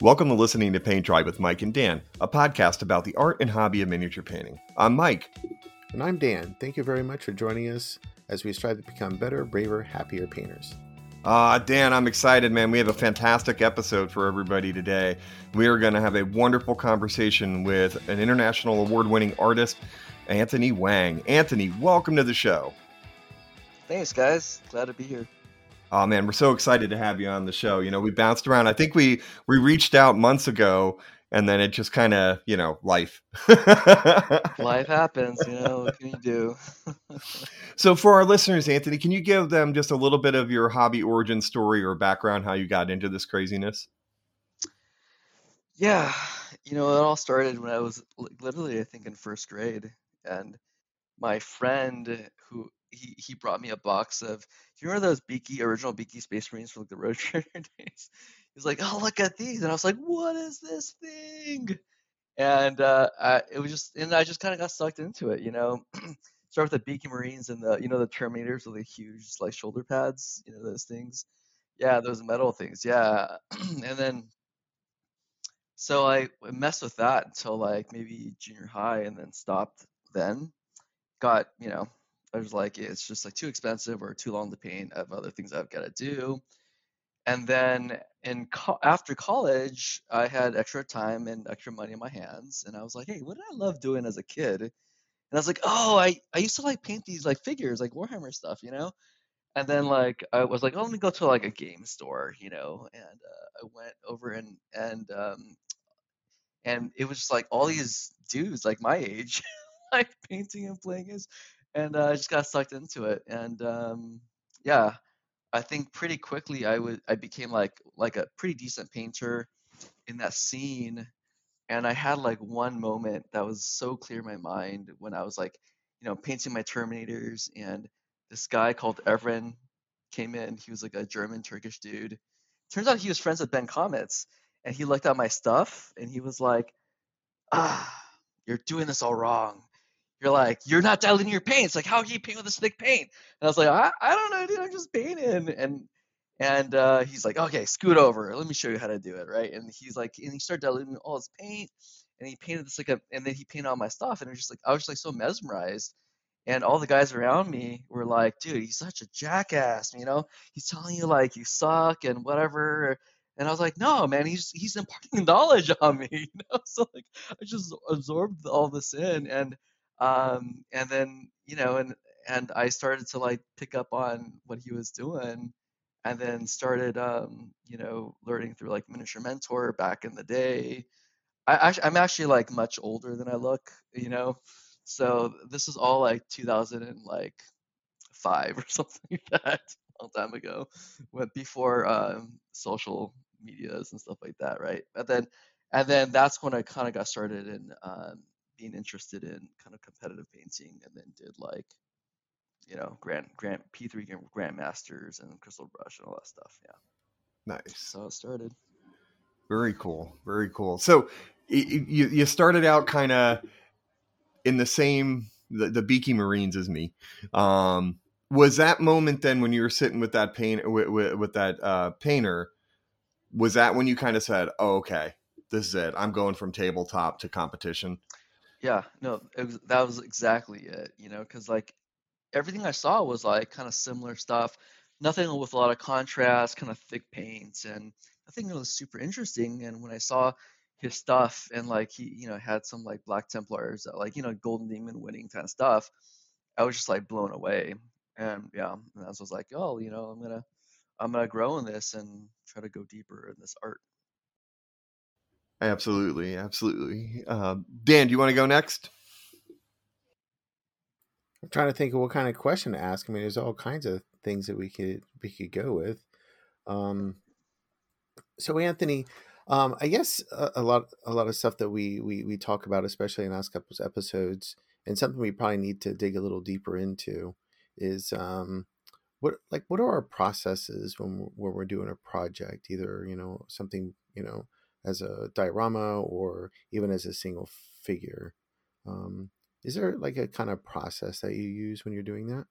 Welcome to listening to Paint Dry with Mike and Dan, a podcast about the art and hobby of miniature painting. I'm Mike. And I'm Dan. Thank you very much for joining us as we strive to become better, braver, happier painters. Uh, Dan, I'm excited, man. We have a fantastic episode for everybody today. We are going to have a wonderful conversation with an international award winning artist, Anthony Wang. Anthony, welcome to the show. Thanks, guys. Glad to be here. Oh man, we're so excited to have you on the show. You know, we bounced around. I think we we reached out months ago and then it just kind of, you know, life. life happens, you know, what can you do? so for our listeners, Anthony, can you give them just a little bit of your hobby origin story or background how you got into this craziness? Yeah, you know, it all started when I was literally I think in first grade and my friend who he he brought me a box of do you remember those Beaky original Beaky Space Marines from like the Rogue Trader days? He's like, "Oh, look at these," and I was like, "What is this thing?" And uh, I, it was just, and I just kind of got sucked into it, you know. Start with the Beaky Marines and the, you know, the Terminators with the huge like shoulder pads, you know, those things. Yeah, those metal things. Yeah, and then so I messed with that until like maybe junior high, and then stopped. Then got, you know, I was like, it's just like too expensive or too long to paint. I have other things I've got to do. And then in co- after college, I had extra time and extra money in my hands, and I was like, hey, what did I love doing as a kid? And I was like, oh, I, I used to like paint these like figures, like Warhammer stuff, you know. And then like I was like, oh, let me go to like a game store, you know. And uh, I went over and and um, and it was just like all these dudes like my age, like painting and playing is and uh, I just got sucked into it. And um, yeah, I think pretty quickly I would I became like like a pretty decent painter in that scene. And I had like one moment that was so clear in my mind when I was like, you know, painting my Terminators, and this guy called Evren came in. He was like a German Turkish dude. Turns out he was friends with Ben Komets, and he looked at my stuff and he was like, "Ah, you're doing this all wrong you're like, you're not diluting your paint. It's like, how can you paint with this thick paint? And I was like, I, I don't know, dude. I'm just painting. And and uh, he's like, okay, scoot over. Let me show you how to do it, right? And he's like, and he started diluting all his paint, and he painted this like a, and then he painted all my stuff, and it was just like, I was just like so mesmerized. And all the guys around me were like, dude, he's such a jackass, you know? He's telling you like you suck and whatever. And I was like, no, man, he's he's imparting knowledge on me, you know. So like, I just absorbed all this in, and um, and then you know and and i started to like pick up on what he was doing and then started um, you know learning through like miniature mentor back in the day. I, i'm actually like much older than i look you know? So this is all like 2005 or something like that a long time ago went before um, social medias and stuff like that right? And then and then that's when i kind of got started in um, being interested in kind of competitive painting and then did like you know grand grand p3 grandmasters and crystal brush and all that stuff yeah. Nice. So it started. Very cool very cool. So you you started out kind of in the same the, the beaky marines as me. Um was that moment then when you were sitting with that paint with, with, with that uh painter was that when you kind of said oh, okay this is it. I'm going from tabletop to competition yeah, no, it was, that was exactly it, you know, because like everything I saw was like kind of similar stuff, nothing with a lot of contrast, kind of thick paints, and I think that was super interesting. And when I saw his stuff and like he, you know, had some like Black Templars, like you know, Golden Demon winning kind of stuff, I was just like blown away. And yeah, and I was like, oh, you know, I'm gonna, I'm gonna grow in this and try to go deeper in this art. Absolutely, absolutely. Uh, Dan, do you want to go next? I'm trying to think of what kind of question to ask. I mean, there's all kinds of things that we could we could go with. Um, so Anthony, um, I guess a, a, lot a lot of stuff that we, we we talk about, especially in the last couple of episodes, and something we probably need to dig a little deeper into is um, what like what are our processes when when we're doing a project, either you know something you know as a diorama or even as a single figure. Um, is there like a kind of process that you use when you're doing that?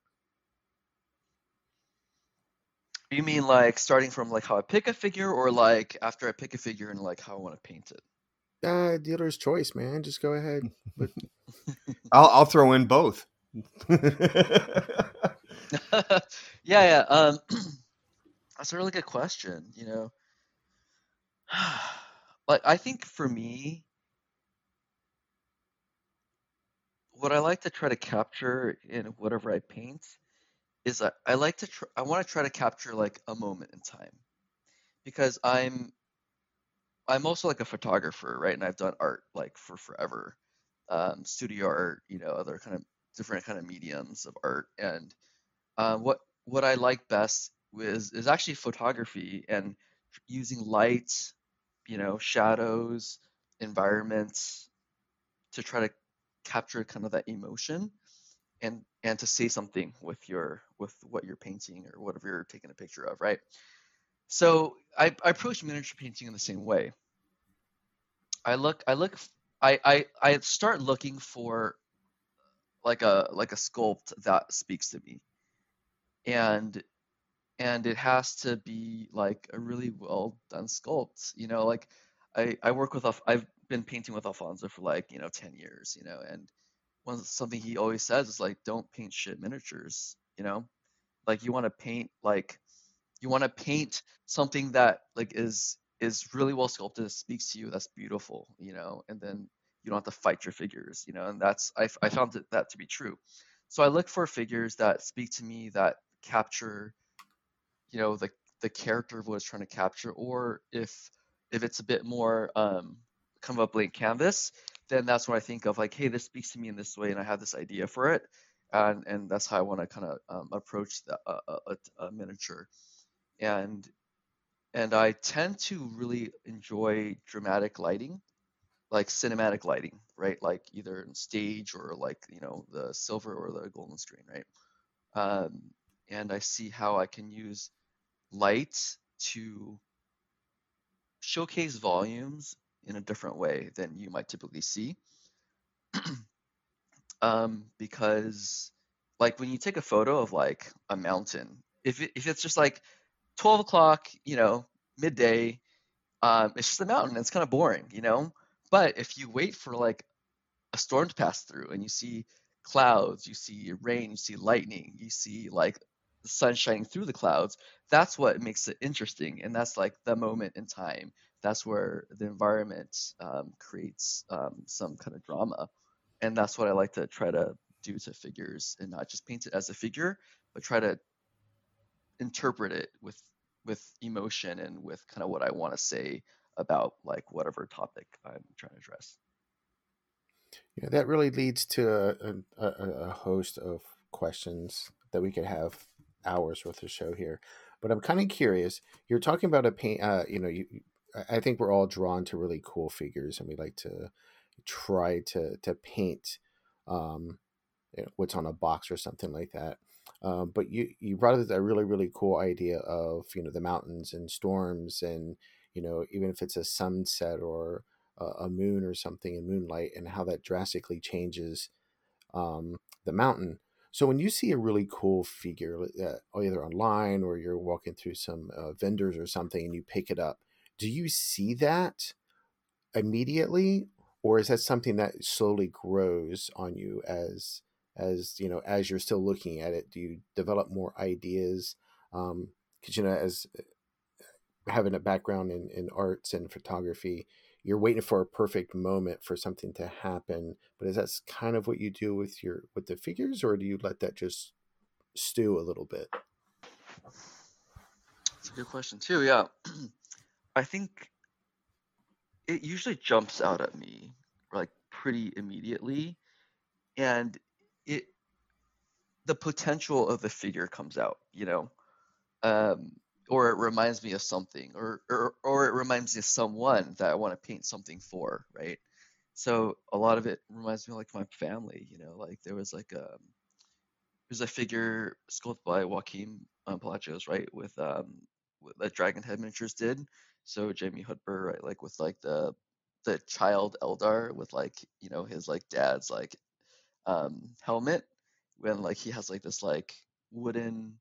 You mean like starting from like how I pick a figure, or like after I pick a figure and like how I want to paint it? Uh, dealer's choice, man. Just go ahead. But I'll, I'll throw in both. yeah, yeah. Um, that's a really good question. You know, like I think for me, what I like to try to capture in whatever I paint is I, I like to tr- I want to try to capture like a moment in time because I'm I'm also like a photographer, right? And I've done art like for forever, um, studio art, you know, other kind of different kind of mediums of art. And uh, what what I like best is is actually photography and using light, you know, shadows, environments to try to capture kind of that emotion and and to say something with your with what you're painting or whatever you're taking a picture of, right? So I, I approach miniature painting in the same way. I look I look I, I I start looking for like a like a sculpt that speaks to me. And and it has to be like a really well done sculpt. You know, like I I work with I've been painting with Alfonso for like, you know, 10 years, you know, and one something he always says is like don't paint shit miniatures, you know? Like you want to paint like you want to paint something that like is is really well sculpted, speaks to you, that's beautiful, you know, and then you don't have to fight your figures, you know, and that's I, I found that, that to be true. So I look for figures that speak to me, that capture, you know, the the character of what it's trying to capture, or if if it's a bit more um, kind of a blank canvas, then that's what I think of like, hey, this speaks to me in this way, and I have this idea for it, and and that's how I want to kind of um, approach the, uh, a, a miniature, and and I tend to really enjoy dramatic lighting like cinematic lighting, right? Like either in stage or like you know the silver or the golden screen, right? Um, and I see how I can use light to showcase volumes in a different way than you might typically see. um, because like when you take a photo of like a mountain, if it, if it's just like 12 o'clock, you know, midday, um, it's just a mountain. It's kind of boring, you know but if you wait for like a storm to pass through and you see clouds, you see rain, you see lightning, you see like the sun shining through the clouds, that's what makes it interesting. And that's like the moment in time. That's where the environment um, creates um, some kind of drama. And that's what I like to try to do to figures and not just paint it as a figure, but try to interpret it with with emotion and with kind of what I want to say about like whatever topic I'm trying to address. Yeah, that really leads to a, a, a host of questions that we could have hours worth of show here. But I'm kind of curious. You're talking about a paint. Uh, you know, you. I think we're all drawn to really cool figures, and we like to try to to paint um, what's on a box or something like that. Um, but you you brought up a really really cool idea of you know the mountains and storms and you know, even if it's a sunset or a, a moon or something in moonlight, and how that drastically changes um, the mountain. So when you see a really cool figure, uh, either online or you're walking through some uh, vendors or something, and you pick it up, do you see that immediately, or is that something that slowly grows on you as as you know as you're still looking at it? Do you develop more ideas? Because um, you know, as having a background in, in arts and photography, you're waiting for a perfect moment for something to happen. But is that kind of what you do with your with the figures, or do you let that just stew a little bit? It's a good question too. Yeah, I think it usually jumps out at me like pretty immediately, and it the potential of the figure comes out. You know, um, or it reminds me of something or, or or it reminds me of someone that I want to paint something for, right? So a lot of it reminds me of like my family, you know, like there was like a um, there's a figure sculpted by Joaquim um, Palacios, right, with um with, that Dragon Head Miniatures did. So Jamie Hudber, right, like with like the the child Eldar with like you know his like dad's like um helmet when like he has like this like wooden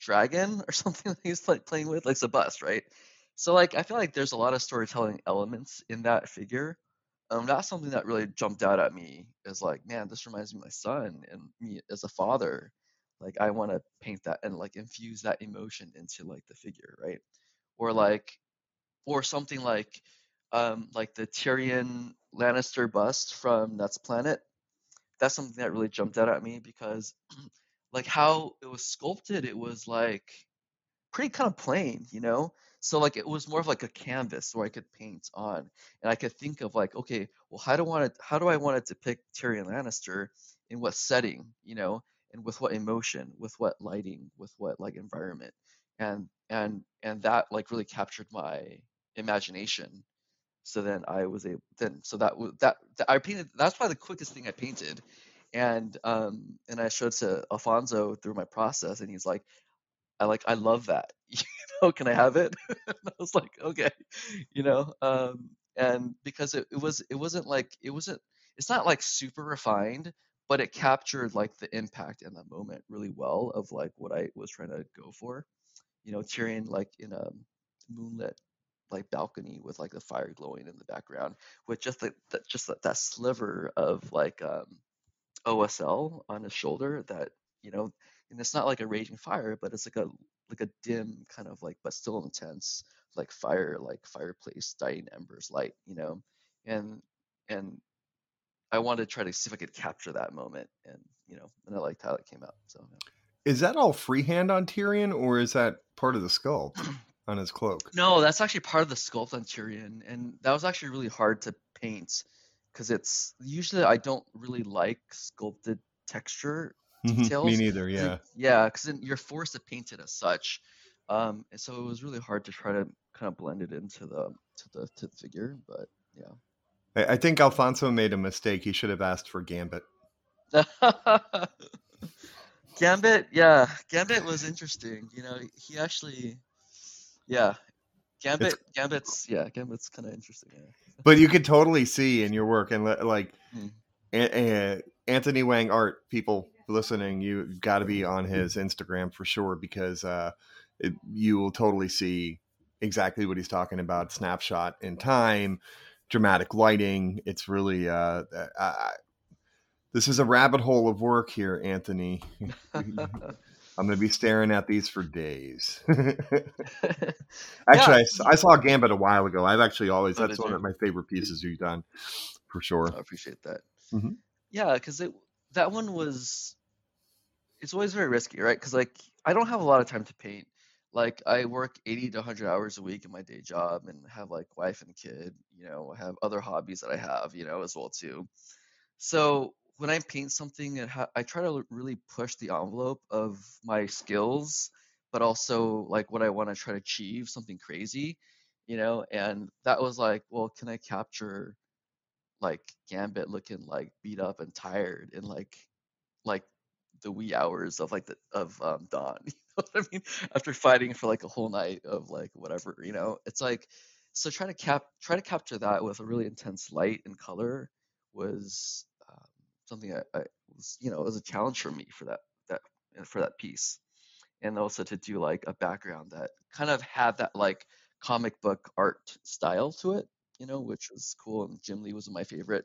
dragon or something that he's like playing with, like it's a bust, right? So like I feel like there's a lot of storytelling elements in that figure. Um, that's something that really jumped out at me is like, man, this reminds me of my son and me as a father. Like I want to paint that and like infuse that emotion into like the figure, right? Or like, or something like, um, like the Tyrion Lannister bust from Nuts Planet. That's something that really jumped out at me because, like how it was sculpted, it was like pretty kind of plain, you know. So like it was more of like a canvas where I could paint on, and I could think of like, okay, well, how do I want to, how do I want to depict Tyrion Lannister in what setting, you know, and with what emotion, with what lighting, with what like environment, and and and that like really captured my imagination. So then I was able then so that was that, that I painted. That's probably the quickest thing I painted, and um and I showed to Alfonso through my process, and he's like, I like I love that. You know, can I have it? I was like, okay, you know, um, and because it, it was it wasn't like it wasn't it's not like super refined, but it captured like the impact and the moment really well of like what I was trying to go for. You know, Tyrion like in a moonlit like balcony with like the fire glowing in the background with just the just that, that sliver of like um OSL on his shoulder that you know and it's not like a raging fire, but it's like a like a dim kind of like but still intense like fire like fireplace dying embers light, you know, and and I wanted to try to see if I could capture that moment, and you know, and I liked how it came out. So. Yeah. Is that all freehand on Tyrion, or is that part of the sculpt on his cloak? No, that's actually part of the sculpt on Tyrion, and that was actually really hard to paint because it's usually I don't really like sculpted texture details. Me neither. Yeah. Yeah, because you're forced to paint it as such, um, and so it was really hard to try to kind of blend it into the to the to the figure. But yeah. I, I think Alfonso made a mistake. He should have asked for Gambit. Gambit, yeah, Gambit was interesting. You know, he actually, yeah, Gambit, it's, Gambit's, yeah, Gambit's kind of interesting. Yeah. But you could totally see in your work and like. Hmm. Anthony Wang art people listening, you've got to be on his Instagram for sure because uh, it, you will totally see exactly what he's talking about. Snapshot in time, dramatic lighting. It's really uh, uh I, this is a rabbit hole of work here, Anthony. I'm going to be staring at these for days. actually, yeah. I, I, saw Gambit a while ago. I've actually always, oh, that's one of my favorite pieces you've done for sure. I appreciate that. Mm-hmm. Yeah, because it that one was it's always very risky, right? Because like I don't have a lot of time to paint. Like I work 80 to 100 hours a week in my day job and have like wife and kid, you know, I have other hobbies that I have, you know, as well too. So when I paint something, I try to really push the envelope of my skills, but also like what I want to try to achieve, something crazy, you know. And that was like, well, can I capture like Gambit looking like beat up and tired and like like the wee hours of like the of um, dawn. You know what I mean? After fighting for like a whole night of like whatever, you know, it's like so trying to cap try to capture that with a really intense light and color was something I, I, was you know it was a challenge for me for that that for that piece, and also to do like a background that kind of had that like comic book art style to it, you know, which was cool. And Jim Lee was my favorite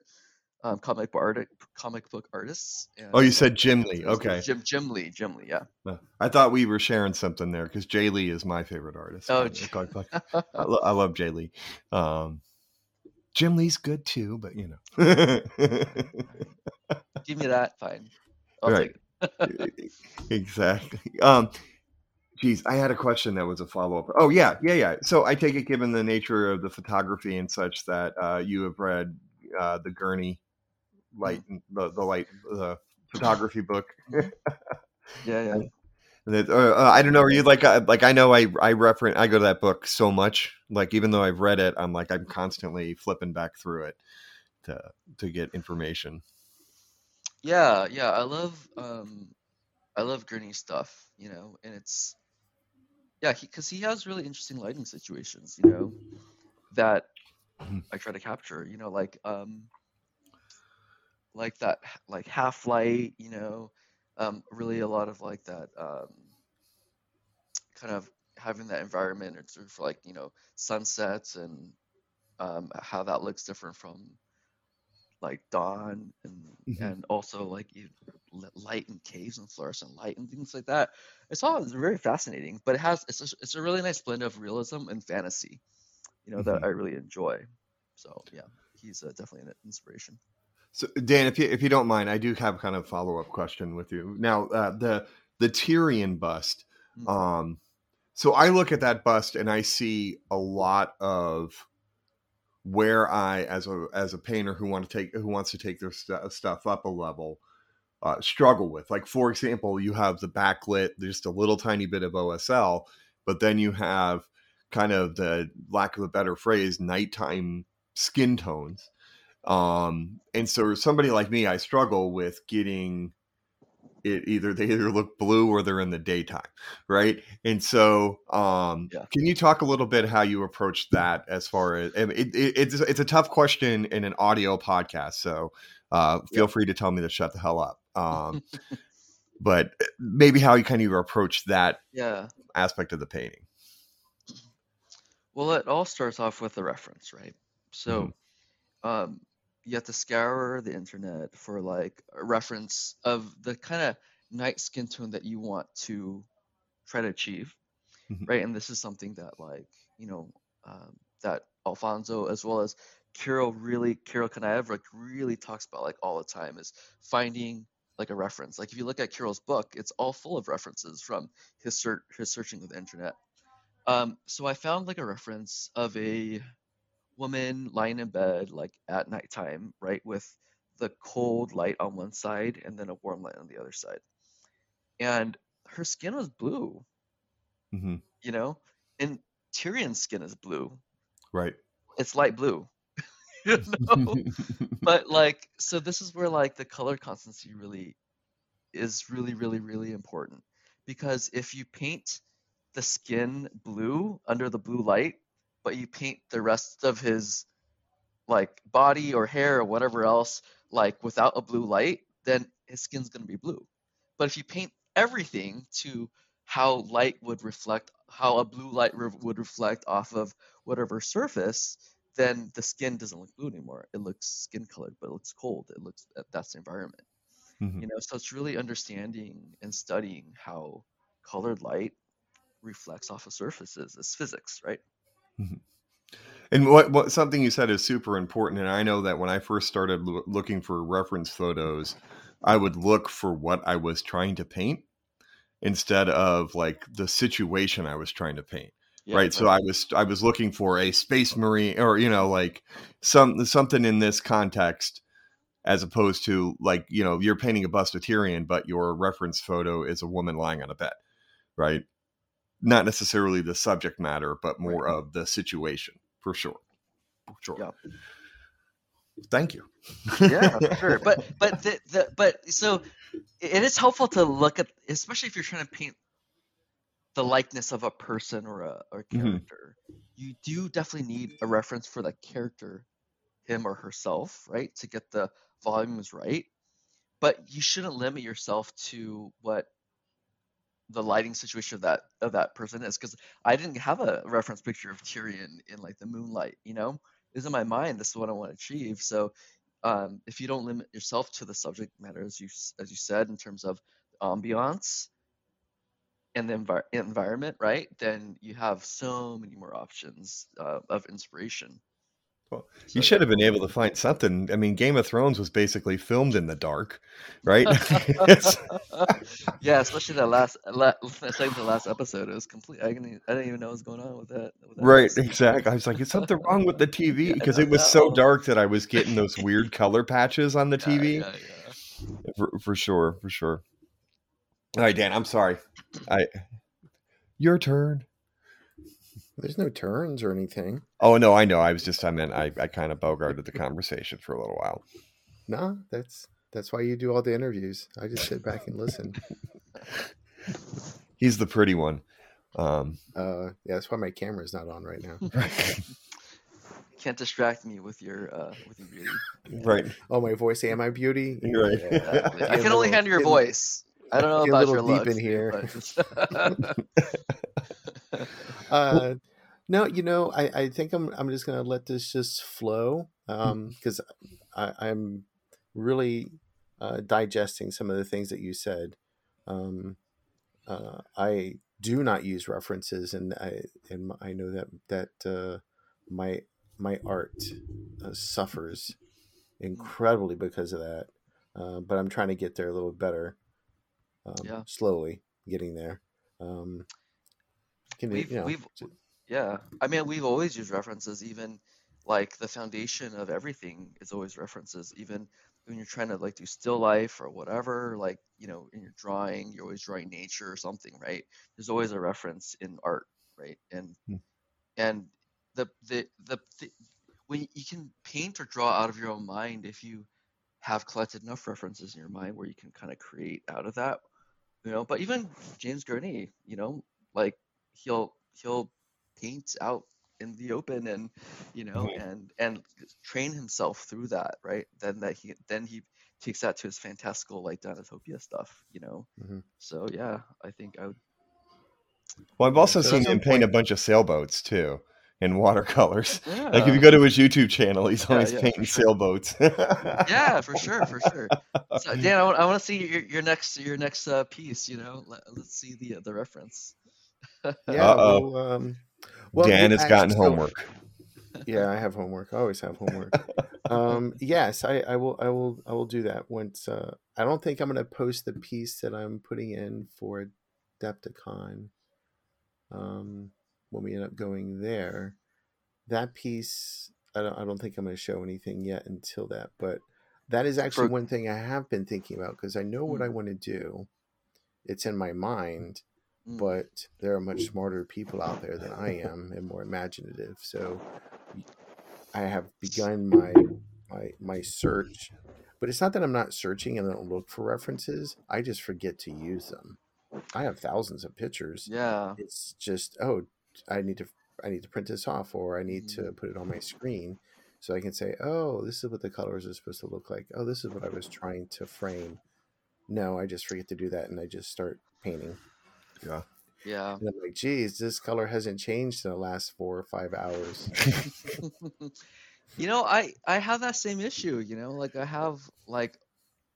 um, comic book art, comic book artists. And, oh, you said Jim Lee. Okay. Jim Jim Lee. Jim Lee. Yeah. I thought we were sharing something there because Jae Lee is my favorite artist. Oh, I, I, love Jae Lee. Um, Jim Lee's good too, but you know. Give me that, fine. I'll right. exactly. Um, Geez, I had a question that was a follow up. Oh yeah, yeah, yeah. So I take it, given the nature of the photography and such, that uh, you have read uh, the Gurney light the, the light the photography book. yeah, yeah. That, uh, uh, I don't know. Are you like uh, like I know I I reference I go to that book so much. Like even though I've read it, I'm like I'm constantly flipping back through it to to get information. Yeah, yeah. I love um I love Gurney stuff, you know, and it's yeah, because he, he has really interesting lighting situations, you know, that mm-hmm. I try to capture. You know, like um like that like half light you know um really a lot of like that um kind of having that environment or sort of like you know sunsets and um, how that looks different from like dawn and Mhm. and also like you, li- light in caves and fluorescent light and things like that. It's all very fascinating, but it has it's a, it's a really nice blend of realism and fantasy, you know, that I really enjoy. So yeah, he's uh, definitely an inspiration. So Dan, if you if you don't mind, I do have kind of follow up question with you. Now, uh, the the Tyrion bust. Mhm. Um, so I look at that bust and I see a lot of where I, as a as a painter who want to take who wants to take their st- stuff up a level, uh, struggle with. Like for example, you have the backlit, just a little tiny bit of OSL, but then you have kind of the lack of a better phrase, nighttime skin tones. Um, and so somebody like me, I struggle with getting it either they either look blue or they're in the daytime, right? And so, um, Yeah. can you talk a little bit how you approach that as far as it, it, it's it's a tough question in an audio podcast, so uh, feel free to tell me to shut the hell up. Um, but maybe how you kind of approach that Yeah. aspect of the painting. Well, it all starts off with a reference, right? So, um, you have to scour the internet for like a reference of the kind of night skin tone that you want to try to achieve, Mhm. right? And this is something that like you know um, that Alfonso as well as Kirill really Kanaev like really talks about like all the time is finding like a reference. Like if you look at Kirill's book, it's all full of references from his search his searching of the internet. Um, so I found like a reference of a woman lying in bed like at nighttime, right, with the cold light on one side and then a warm light on the other side. And her skin was blue, Mhm. you know, and Tyrion's skin is blue. Right. It's light blue. you know? but like so this is where like the color constancy really is really really really important because if you paint the skin blue under the blue light but you paint the rest of his like body or hair or whatever else like without a blue light then his skin's going to be blue but if you paint everything to how light would reflect how a blue light re- would reflect off of whatever surface then the skin doesn't look blue anymore. It looks skin colored, but it looks cold. It looks that's the environment. Mhm. You know, so it's really understanding and studying how colored light reflects off of surfaces. It's physics, right? And what, what something you said is super important. And I know that when I first started loo- looking for reference photos, I would look for what I was trying to paint instead of like the situation I was trying to paint. Yeah, right. So I was I was looking for a space marine or you know like some something in this context as opposed to like you know you're painting a bust of Tyrion, but your reference photo is a woman lying on a bed, right? Not necessarily the subject matter, but more of the situation for sure. For sure. Yeah. Thank you. yeah, sure. But but the, the but so it is helpful to look at, especially if you're trying to paint the likeness of a person or a or Mhm. character. You do definitely need a reference for the character, him or herself, right, to get the volumes right. But you shouldn't limit yourself to what the lighting situation of that of that person is because I didn't have a reference picture of Tyrion in like the moonlight, you know? is in my mind. This is what I want to achieve. So um, if you don't limit yourself to the subject matter, as you as you said, in terms of ambiance and the envir- environment, right? Then you have so many more options uh, of inspiration. Well, So, You should have been able to find something. I mean, Game of Thrones was basically filmed in the dark, right? Yeah, especially that last, la- second to last episode. It was complete. I didn't, I didn't even know what was going on with that. With that right, episode. exactly. I was like, is something wrong with the TV? Because I it was so know. dark that I was getting those weird color patches on the Yeah, TV. yeah, yeah. For, for sure, for sure. All right, Dan, I'm sorry. I your turn. There's no turns or anything. Oh no, I know. I was just I meant I, I kind of bogarted the conversation for a little while. No, that's that's why you do all the interviews. I just sit back and listen. He's the pretty one. Um, Uh, yeah, that's why my camera's not on right now. Can't distract me with your uh, with your beauty. right. Oh, my voice, am I beauty? You're right. Yeah. Exactly. I Get a can only handle your get- voice. I don't know get a about little your deep in looks, here. uh, no, you know, I, I think I'm I'm just gonna let this just flow um, because I, I'm really uh, digesting some of the things that you said. Um, uh, I do not use references, and I and I know that that uh, my my art uh, suffers incredibly because of that. Uh, but I'm trying to get there a little better. Um, Yeah. slowly getting there. Um, can We've you know, we've yeah. I mean, we've always used references. Even like the foundation of everything is always references. Even when you're trying to like do still life or whatever, like you know, in your drawing, you're always drawing nature or something, right? There's always a reference in art, right? And Hmm. and the the the, the when you can paint or draw out of your own mind if you have collected enough references in your mind where you can kind of create out of that you know but even james gurney you know like he'll he'll paint out in the open and you know Mhm. and and train himself through that right then that he then he takes that to his fantastical like Dinotopia stuff you know Mhm. so yeah i think i would Well, I've also So seen him paint a bunch of sailboats too in watercolors. yeah Like if you go to his YouTube channel, he's always yeah, for painting sure. sailboats. yeah for sure for sure so dan i want, I want to see your, your next your next uh, piece you know Let, let's see the the reference yeah. Uh-oh. Well, um, well, Dan you has gotten actually- so- homework. yeah, I have homework. I always have homework. um, yes, I, I will. I will. I will do that once. Uh, I don't think I'm going to post the piece that I'm putting in for Adepticon. Um, when we end up going there, that piece, I don't. I don't think I'm going to show anything yet until that. But that is actually For- one thing I have been thinking about because I know what Mm. I want to do. It's in my mind, Mm. Mm. but there are much smarter people out there than I am and more imaginative. So I have begun my my my search, but it's not that I'm not searching and I don't look for references. I just forget to use them. I have thousands of pictures. yeah It's just oh, I need to I need to print this off or I need to mm. put it on my screen so I can say, "Oh, this is what the colors are supposed to look like. Oh, this is what I was trying to frame." No, I just forget to do that and I just start painting. Yeah. yeah And I'm like, geez, this color hasn't changed in the last four or five hours. you know i i have that same issue you know like i have like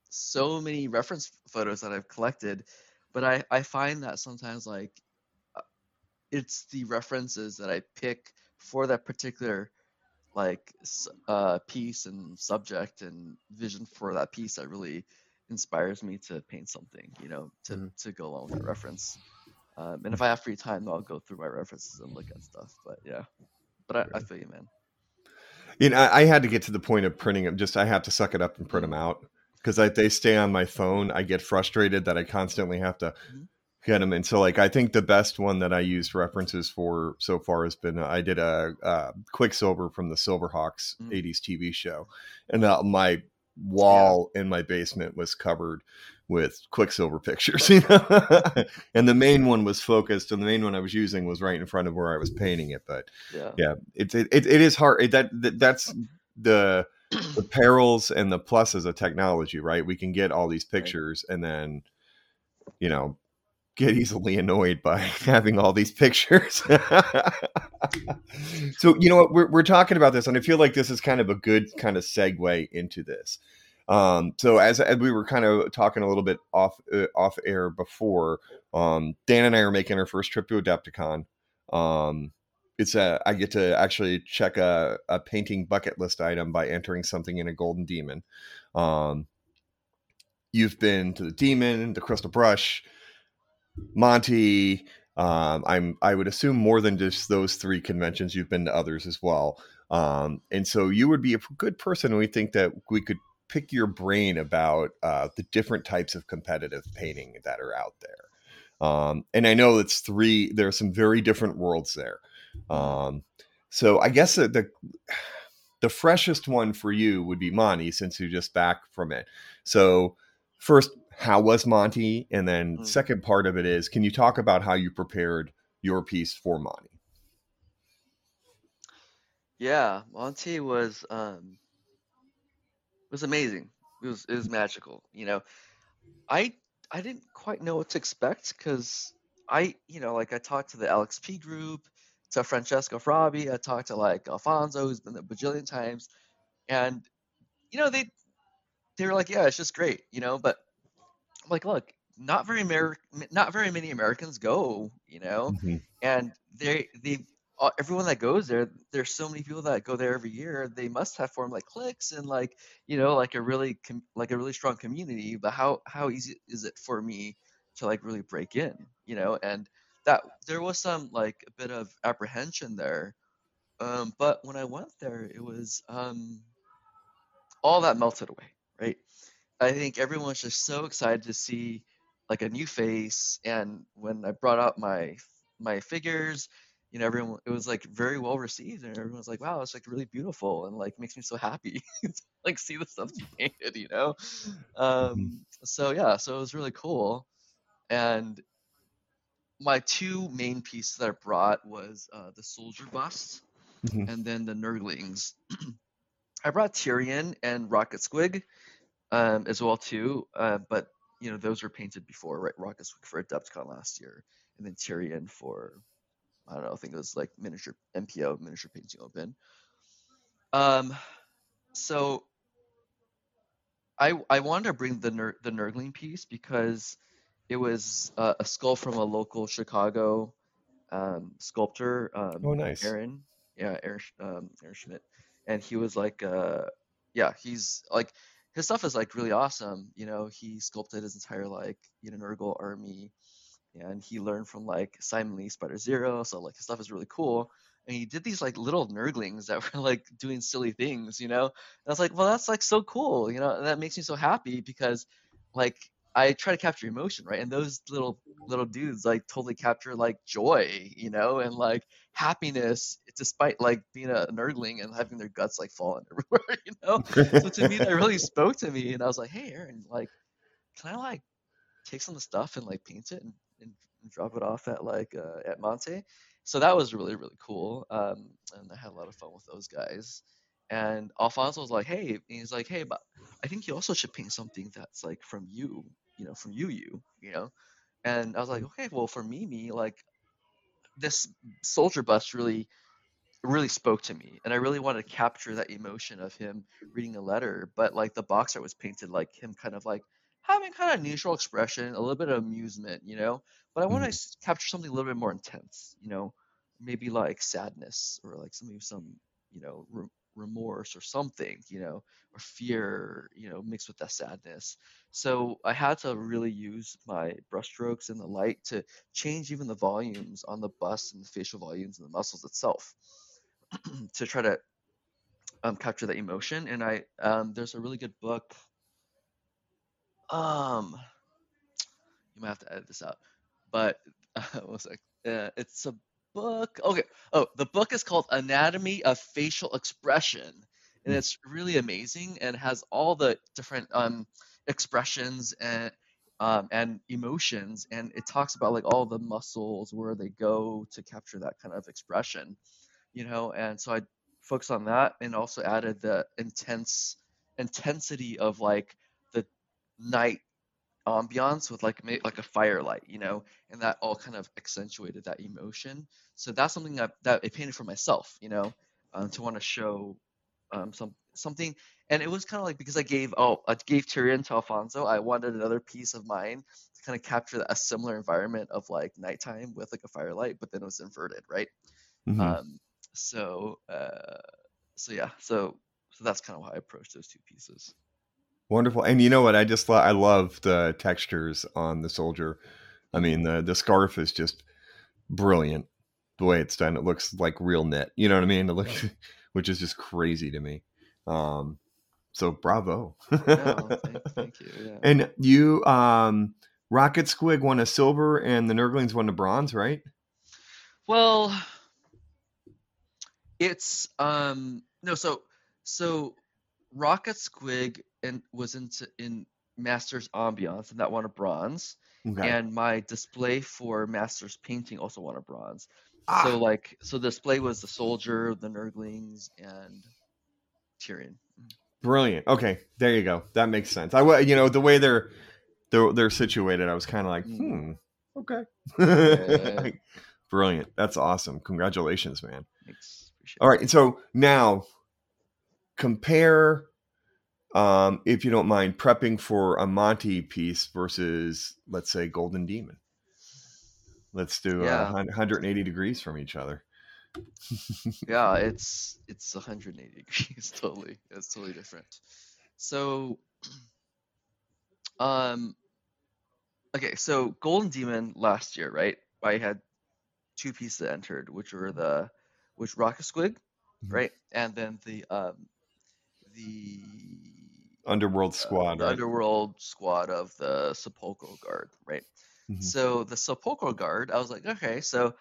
so many reference photos that i've collected but i i find that sometimes like uh, it's the references that i pick for that particular like uh piece and subject and vision for that piece that really inspires me to paint something you know to Mhm. to go along with that reference um, and if i have free time i'll go through my references and look at stuff but yeah but i, I feel you man You know, I, I had to get to the point of printing them. Just I have to suck it up and print them out because they stay on my phone. I get frustrated that I constantly have to Mhm. get them. And so, like, I think the best one that I used references for so far has been I did a, uh Quicksilver from the Silverhawks Mm. '80s TV show, and uh, my wall in my basement was covered with Quicksilver pictures. You know? and the main one was focused, and the main one I was using was right in front of where I was painting it, but yeah yeah it, it, it, is hard it, that, that that's the the perils and the pluses of technology right we can get all these pictures and then you know get easily annoyed by having all these pictures. So you know what? We're, we're talking about this and i feel like this is kind of a good kind of segue into this. Um, so as, as we were kind of talking a little bit off uh, off air before um, dan and i are making our first trip to adepticon. Um, it's a I get to actually check a, a painting bucket list item by entering something in a golden demon. Um, you've been to the demon, the crystal brush, Monte. Um, I'm I would assume more than just those three conventions. You've been to others as well, um, and so you would be a good person. We think that we could pick your brain about uh, the different types of competitive painting that are out there. Um, and I know it's three. There are some very different worlds there. Um, so I guess the, the the freshest one for you would be Monty, since you're just back from it. So first, how was Monte? And then Mm. second part of it is, can you talk about how you prepared your piece for Monte? Yeah, Monte was um was amazing. It was it was magical. You know, I I didn't quite know what to expect because I you know like I talked to the LXP group to Francesco Farabi. I talked to like Alfonso, who's been there a bajillion times, and you know they they were like, yeah, it's just great, you know. But like, look, not very Amer- not very many Americans go, you know, Mm-hmm. and they they uh, everyone that goes there, there's so many people that go there every year. They must have formed like cliques and like you know like a really com- like a really strong community. But how how easy is it for me to like really break in, you know? And that there was some like a bit of apprehension there. Um, but when I went there, it was um, all that melted away, right? I think everyone was just so excited to see like a new face, and when I brought out my my figures, you know, everyone it was like very well received, and everyone was like, "Wow, it's like really beautiful," and like makes me so happy to like see the stuff you painted, you know. Um, so yeah, so it was really cool, and my two main pieces that I brought was uh, the soldier bust Mhm. and then the Nurglings. I brought Tyrion and Rocket Squig um, as well too, uh, but you know those were painted before, right? Rocket Squig for Adepticon last year, and then Tyrion for I don't know, I think it was like miniature MPO, miniature painting open. Um, so I I wanted to bring the Ner- the Nurgling piece because it was uh, a skull from a local Chicago um, sculptor. Um, Oh, nice. Aaron, yeah, Aaron, um, Aaron Schmidt, and he was like, uh, yeah, he's like, his stuff is like really awesome. You know, he sculpted his entire like you know Nurgle army, and he learned from like Simon Lee Spider Zero, so like his stuff is really cool. And he did these like little nurglings that were like doing silly things, you know. And I was like, well, that's like so cool, you know. And that makes me so happy because like I try to capture emotion, right? And those little little dudes like totally capture like joy, you know, and like happiness despite like being a Nurgling and having their guts like falling everywhere, you know. So to me, that really spoke to me, and I was like, hey, Aaron, like, can I like take some of the stuff and like paint it and, and, drop it off at like uh, at Monte? So that was really really cool, um, and I had a lot of fun with those guys. And Alfonso was like, "Hey," he's like, "Hey, but I think you also should paint something that's like from you, you know, from you, you, you know." And I was like, "Okay, well, for Mimi, like this soldier bust really, really spoke to me, and I really wanted to capture that emotion of him reading a letter. But like the box art was painted like him, kind of like having kind of neutral expression, a little bit of amusement, you know. But I want to mm-hmm. capture something a little bit more intense, you know, maybe like sadness or like some maybe some you know re- remorse or something, you know, or fear, you know, mixed with that sadness. So I had to really use my brushstrokes and the light to change even the volumes on the bust and the facial volumes and the muscles itself to try to um, capture that emotion. And I um, there's a really good book. Um, you might have to edit this out, but uh, one sec. Uh, it's a book. Okay. Oh, the book is called Anatomy of Facial Expression, and it's really amazing and has all the different um, expressions and um, and emotions, and it talks about like all the muscles where they go to capture that kind of expression, you know. And so I focused on that, and also added the intense intensity of like the night ambiance with like like a firelight, you know, and that all kind of accentuated that emotion. So that's something that that I painted for myself, you know, um, to want to show um, some something. And it was kind of like because I gave oh I gave Tyrion to Alfonso, I wanted another piece of mine to kind of capture a similar environment of like nighttime with like a firelight, but then it was inverted, right? Mhm. Um, so uh, so yeah, so so that's kind of how I approached those two pieces. Wonderful. And you know what? I just lo- I love the textures on the soldier. I mean, the the scarf is just brilliant. The way it's done, it looks like real knit. You know what I mean? It looks, which is just crazy to me. Um, so bravo. No, thank, thank you. Yeah. and you, um, Rocket Squig won a silver, and the Nurglings won a bronze, right? Well, it's um no so so Rocket Squig and was into in Masters Ambiance and that won a bronze, Okay. and my display for Masters Painting also won a bronze. Ah. So like so the display was the soldier, the Nurglings, and Tyrion. Brilliant. Okay, there you go. That makes sense. I you know the way they're they're, they're situated. I was kind of like, hmm, Mm. okay, Yeah. Brilliant. That's awesome. Congratulations, man. Thanks. Appreciate All right. And so now compare, um, if you don't mind, prepping for a Monte piece versus, let's say, Golden Demon. Let's do Yeah. uh, 180 degrees from each other. yeah it's it's 180 degrees totally it's totally different so um okay so golden demon last year right i had two pieces that entered which were the which rocket squig Mhm. right and then the um the Underworld uh, Squad, the right? underworld squad of the sepulchral guard right Mhm. so the sepulchral guard i was like okay so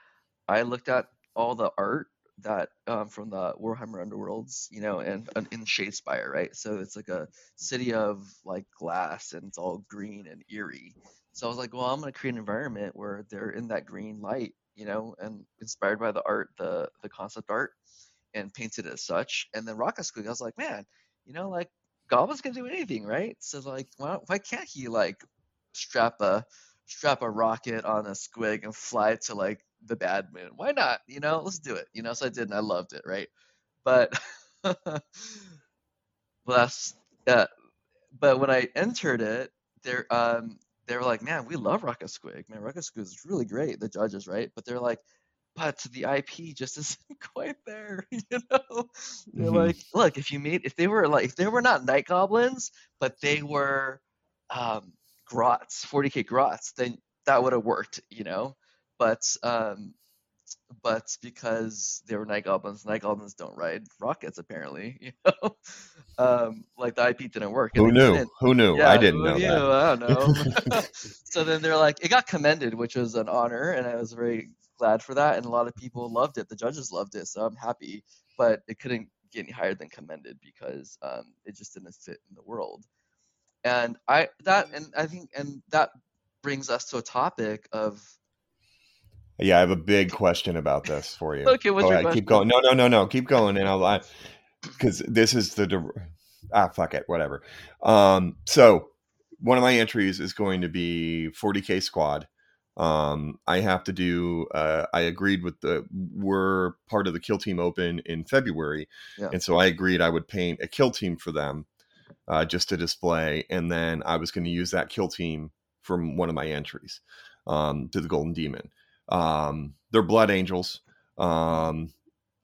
i looked at all the art that um, from the warhammer underworlds you know and, and in shadespire right so it's like a city of like glass and it's all green and eerie so i was like well i'm going to create an environment where they're in that green light you know and inspired by the art the the concept art and painted as such and then rocket squig i was like man you know like goblins can do anything right so like why, why can't he like strap a strap a rocket on a squig and fly to like the bad moon. Why not? You know, let's do it. You know, so I did and I loved it, right? But last uh, but when I entered it, they're um they were like, man, we love Rocket Squig. Man, Rocket Squig is really great, the judges, right? But they're like, but the IP just isn't quite there, you know? They're Mhm. like, look, if you made if they were like if they were not night goblins, but they were um grots, 40k grots, then that would have worked, you know. But um, but because they were night goblins, night goblins don't ride rockets apparently, you know. Um, like the IP didn't work. Who knew? didn't- Who knew? yeah, I didn't who know knew? that. I don't know. so then they're like, it got commended, which was an honor, and I was very glad for that. And a lot of people loved it. The judges loved it, so I'm happy. But it couldn't get any higher than commended because um, it just didn't fit in the world. And I that and I think and that brings us to a topic of Yeah, I have a big question about this for you. Okay, what's Go your ahead, keep going. No, no, no, no. Keep going, and I'll because this is the ah fuck it, whatever. Um, so one of my entries is going to be 40k squad. Um, I have to do. Uh, I agreed with the. We're part of the Kill Team Open in February, Yeah. and so I agreed I would paint a kill team for them, uh, just to display, and then I was going to use that kill team from one of my entries um, to the Golden Demon. Um, they're Blood Angels. Um,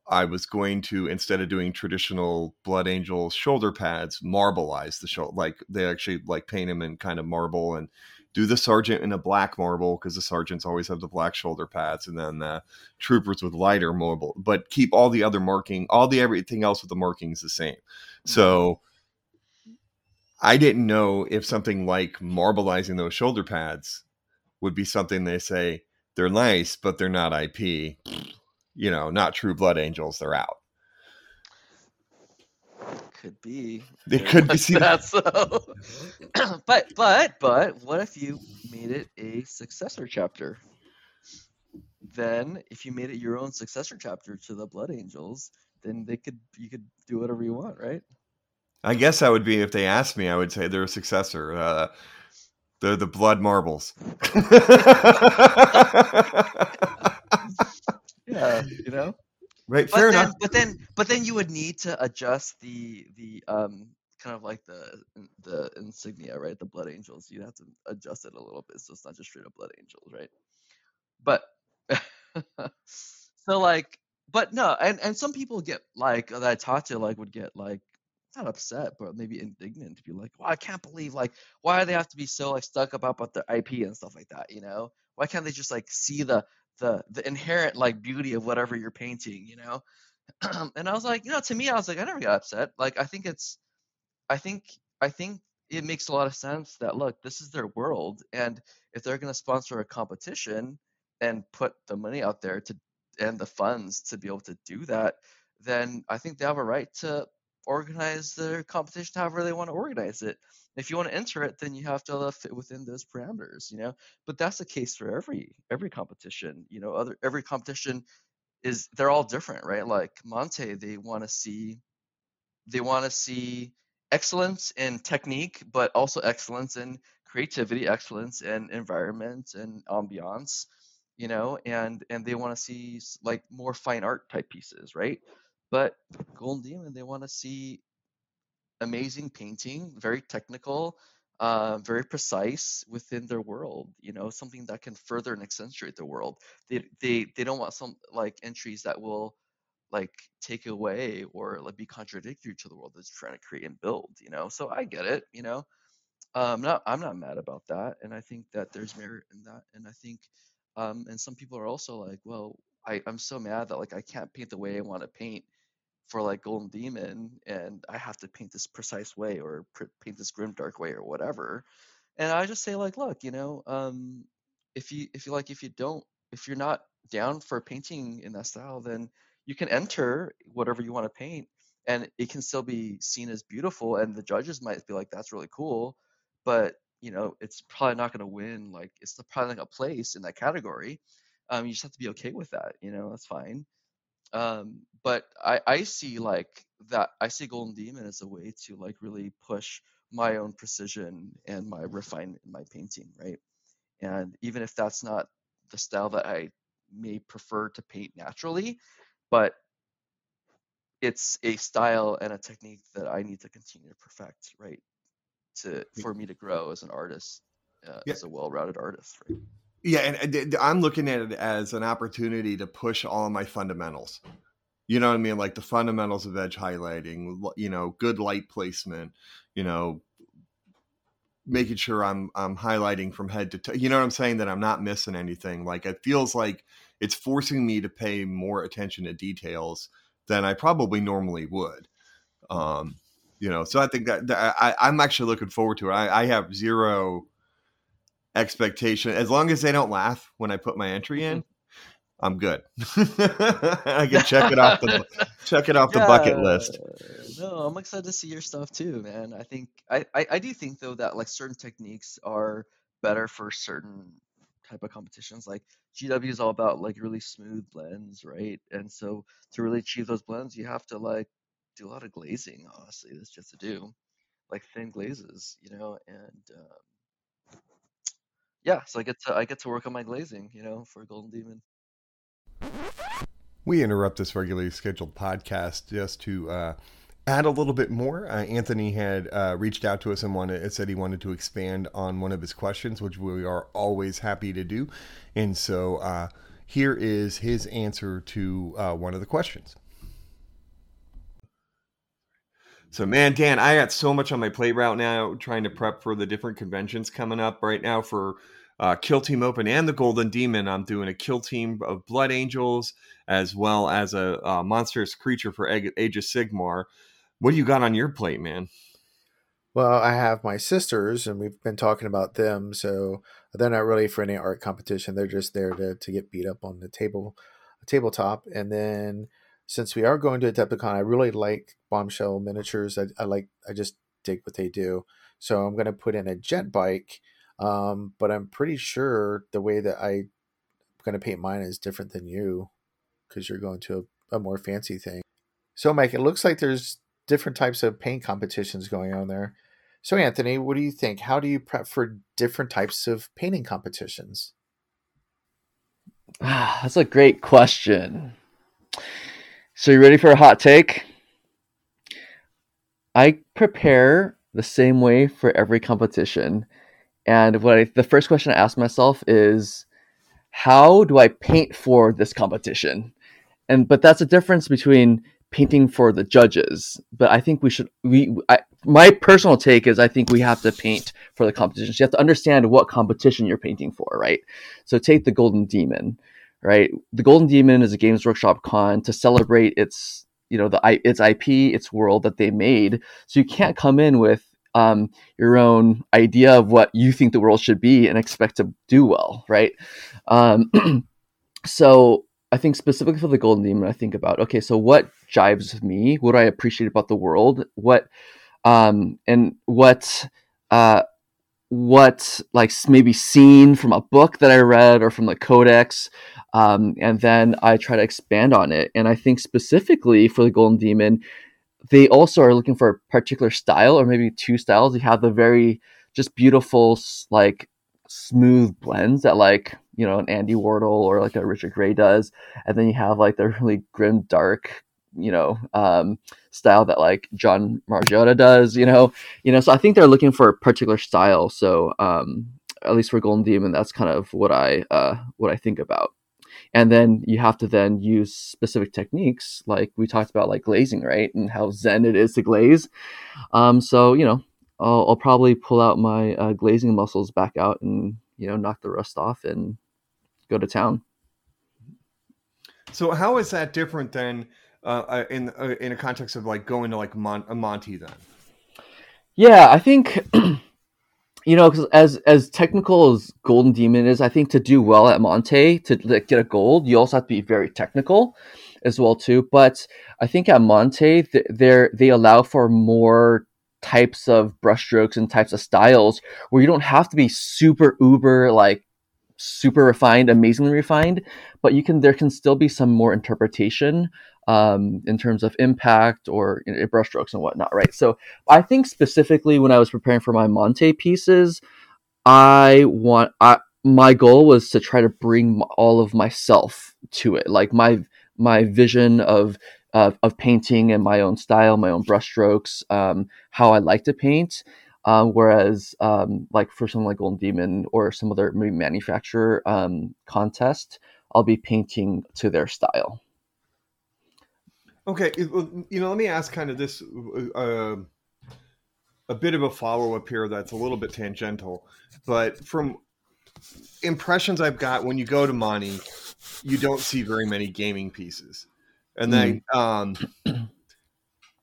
I was going to instead of doing traditional Blood Angel shoulder pads, marbleize the shoulder. Like they actually like paint them in kind of marble and do the sergeant in a black marble because the sergeants always have the black shoulder pads, and then the troopers with lighter marble. But keep all the other marking, all the everything else with the markings the same. Mm-hmm. So I didn't know if something like marbleizing those shoulder pads would be something they say they're nice, but they're not IP. You know, not true blood angels. They're out. Could be. They could be seen- that, so. but but but what if you made it a successor chapter? Then, if you made it your own successor chapter to the Blood Angels, then they could you could do whatever you want, right? I guess that would be if they asked me, I would say they're a successor. Uh, they're the blood marbles. Yeah, you know. Right, But fair then, enough. but then, but then you would need to adjust the the um kind of like the the insignia, right? The Blood Angels. You'd have to adjust it a little bit, so it's not just straight up Blood Angels, right? But so like, but no, and and some people get like that I talked to like would get like not upset, but maybe indignant to be like, well, I can't believe like why do they have to be so like stuck up about their IP and stuff like that, you know? Why can't they just like see the the the inherent like beauty of whatever you're painting, you know? and I was like, you know, to me, I was like, I never got upset. Like, I think it's, I think, I think it makes a lot of sense that look, this is their world, and if they're going to sponsor a competition and put the money out there to and the funds to be able to do that, then I think they have a right to organize their competition however they want to organize it. If you want to enter it, then you have to fit within those parameters, you know. But that's the case for every every competition, you know. Other every competition is they're all different, right? Like Monte, they want to see they want to see excellence in technique, but also excellence in creativity, excellence in environment and ambiance. you know, and and they want to see like more fine art type pieces, right? But Golden Demon, they want to see amazing painting, very technical, uh, very precise within their world. You know, something that can further and accentuate their world. They they they don't want some like entries that will like take away or like be contradictory to the world that's trying to create and build. You know, so I get it. You know, um, not I'm not mad about that, and I think that there's merit in that, and I think, um, and some people are also like, well, I I'm so mad that like I can't paint the way I want to paint for like Golden Demon, and I have to paint this precise way or pr- paint this grim dark way or whatever. And I just say like, look, you know, um, if you if you like if you don't if you're not down for painting in that style, then you can enter whatever you want to paint, and it can still be seen as beautiful, and the judges might be like, that's really cool, but you know, it's probably not going to win. Like, it's probably not to place in that category. Um, you just have to be okay with that. You know, that's fine. Um, but I, I see like that I see Golden Demon as a way to like really push my own precision and my refinement in my painting, right? And even if that's not the style that I may prefer to paint naturally, but it's a style and a technique that I need to continue to perfect, right? To for me to grow as an artist, uh, yeah. as a well-rounded artist, right? Yeah, and I'm looking at it as an opportunity to push all my fundamentals. You know what I mean? Like the fundamentals of edge highlighting, you know, good light placement, you know, making sure I'm I'm highlighting from head to toe. You know what I'm saying? That I'm not missing anything. Like it feels like it's forcing me to pay more attention to details than I probably normally would. Um, you know, so I think that, that I, I'm actually looking forward to it. I, I have zero expectation. As long as they don't laugh when I put my entry in, I'm good. I can check it off the check it off yeah, the bucket list. No, I'm excited to see your stuff too, man. I think I, I, I do think though that like certain techniques are better for certain type of competitions. Like GW is all about like really smooth blends, right? And so to really achieve those blends, you have to like do a lot of glazing. Honestly, that's just to do like thin glazes, you know, and um, yeah, so I get to I get to work on my glazing, you know, for Golden Demon. We interrupt this regularly scheduled podcast just to uh, add a little bit more. Uh, Anthony had uh, reached out to us and wanted said he wanted to expand on one of his questions, which we are always happy to do. And so uh, here is his answer to uh, one of the questions. So, man, Dan, I got so much on my plate right now trying to prep for the different conventions coming up right now for uh, Kill Team Open and the Golden Demon. I'm doing a Kill Team of Blood Angels as well as a, a monstrous creature for Age of Sigmar. What do you got on your plate, man? Well, I have my sisters, and we've been talking about them. So they're not really for any art competition. They're just there to, to get beat up on the table, tabletop. And then since we are going to Adepticon, I really like bombshell miniatures. I, I like I just dig what they do. So I'm going to put in a jet bike, um, but I'm pretty sure the way that I'm going to paint mine is different than you because you're going to a, a more fancy thing. So Mike, it looks like there's different types of paint competitions going on there. So Anthony, what do you think? How do you prep for different types of painting competitions? That's a great question. So you ready for a hot take? I prepare the same way for every competition. And what I, the first question I ask myself is how do I paint for this competition? And but that's a difference between painting for the judges. But I think we should we I, my personal take is I think we have to paint for the competitions. You have to understand what competition you're painting for, right? So take the Golden Demon right? The Golden Demon is a Games Workshop con to celebrate its you know the its IP, its world that they made. So you can't come in with um, your own idea of what you think the world should be and expect to do well, right? Um, so I think specifically for the Golden Demon, I think about okay, so what jives with me? What do I appreciate about the world? What um, and what uh, what like maybe seen from a book that I read or from the codex um, and then I try to expand on it. And I think specifically for the Golden Demon, they also are looking for a particular style or maybe two styles. You have the very just beautiful, like smooth blends that like you know an Andy Wardle or like a Richard Gray does, and then you have like the really grim, dark, you know, um, style that like John Margiotta does. You know, you know. So I think they're looking for a particular style. So um, at least for Golden Demon, that's kind of what I uh, what I think about. And then you have to then use specific techniques, like we talked about, like glazing, right, and how zen it is to glaze. Um, so you know, I'll, I'll probably pull out my uh, glazing muscles back out and you know knock the rust off and go to town. So how is that different than uh, uh in uh, in a context of like going to like Mon- a Monte then? Yeah, I think you know because as as technical as Golden Demon is, I think to do well at Monte to like, get a gold, you also have to be very technical as well too. But I think at Monte, they they allow for more types of brushstrokes and types of styles where you don't have to be super uber like super refined amazingly refined but you can there can still be some more interpretation um, in terms of impact or you know, brushstrokes and whatnot right so i think specifically when i was preparing for my monte pieces i want I, my goal was to try to bring all of myself to it like my my vision of of, of painting and my own style, my own brushstrokes, um, how I like to paint. Um, whereas, um, like for something like Golden Demon or some other maybe manufacturer um, contest, I'll be painting to their style. Okay, you know, let me ask kind of this uh, a bit of a follow up here that's a little bit tangential, but from impressions I've got when you go to Monte, you don't see very many gaming pieces and then mm. um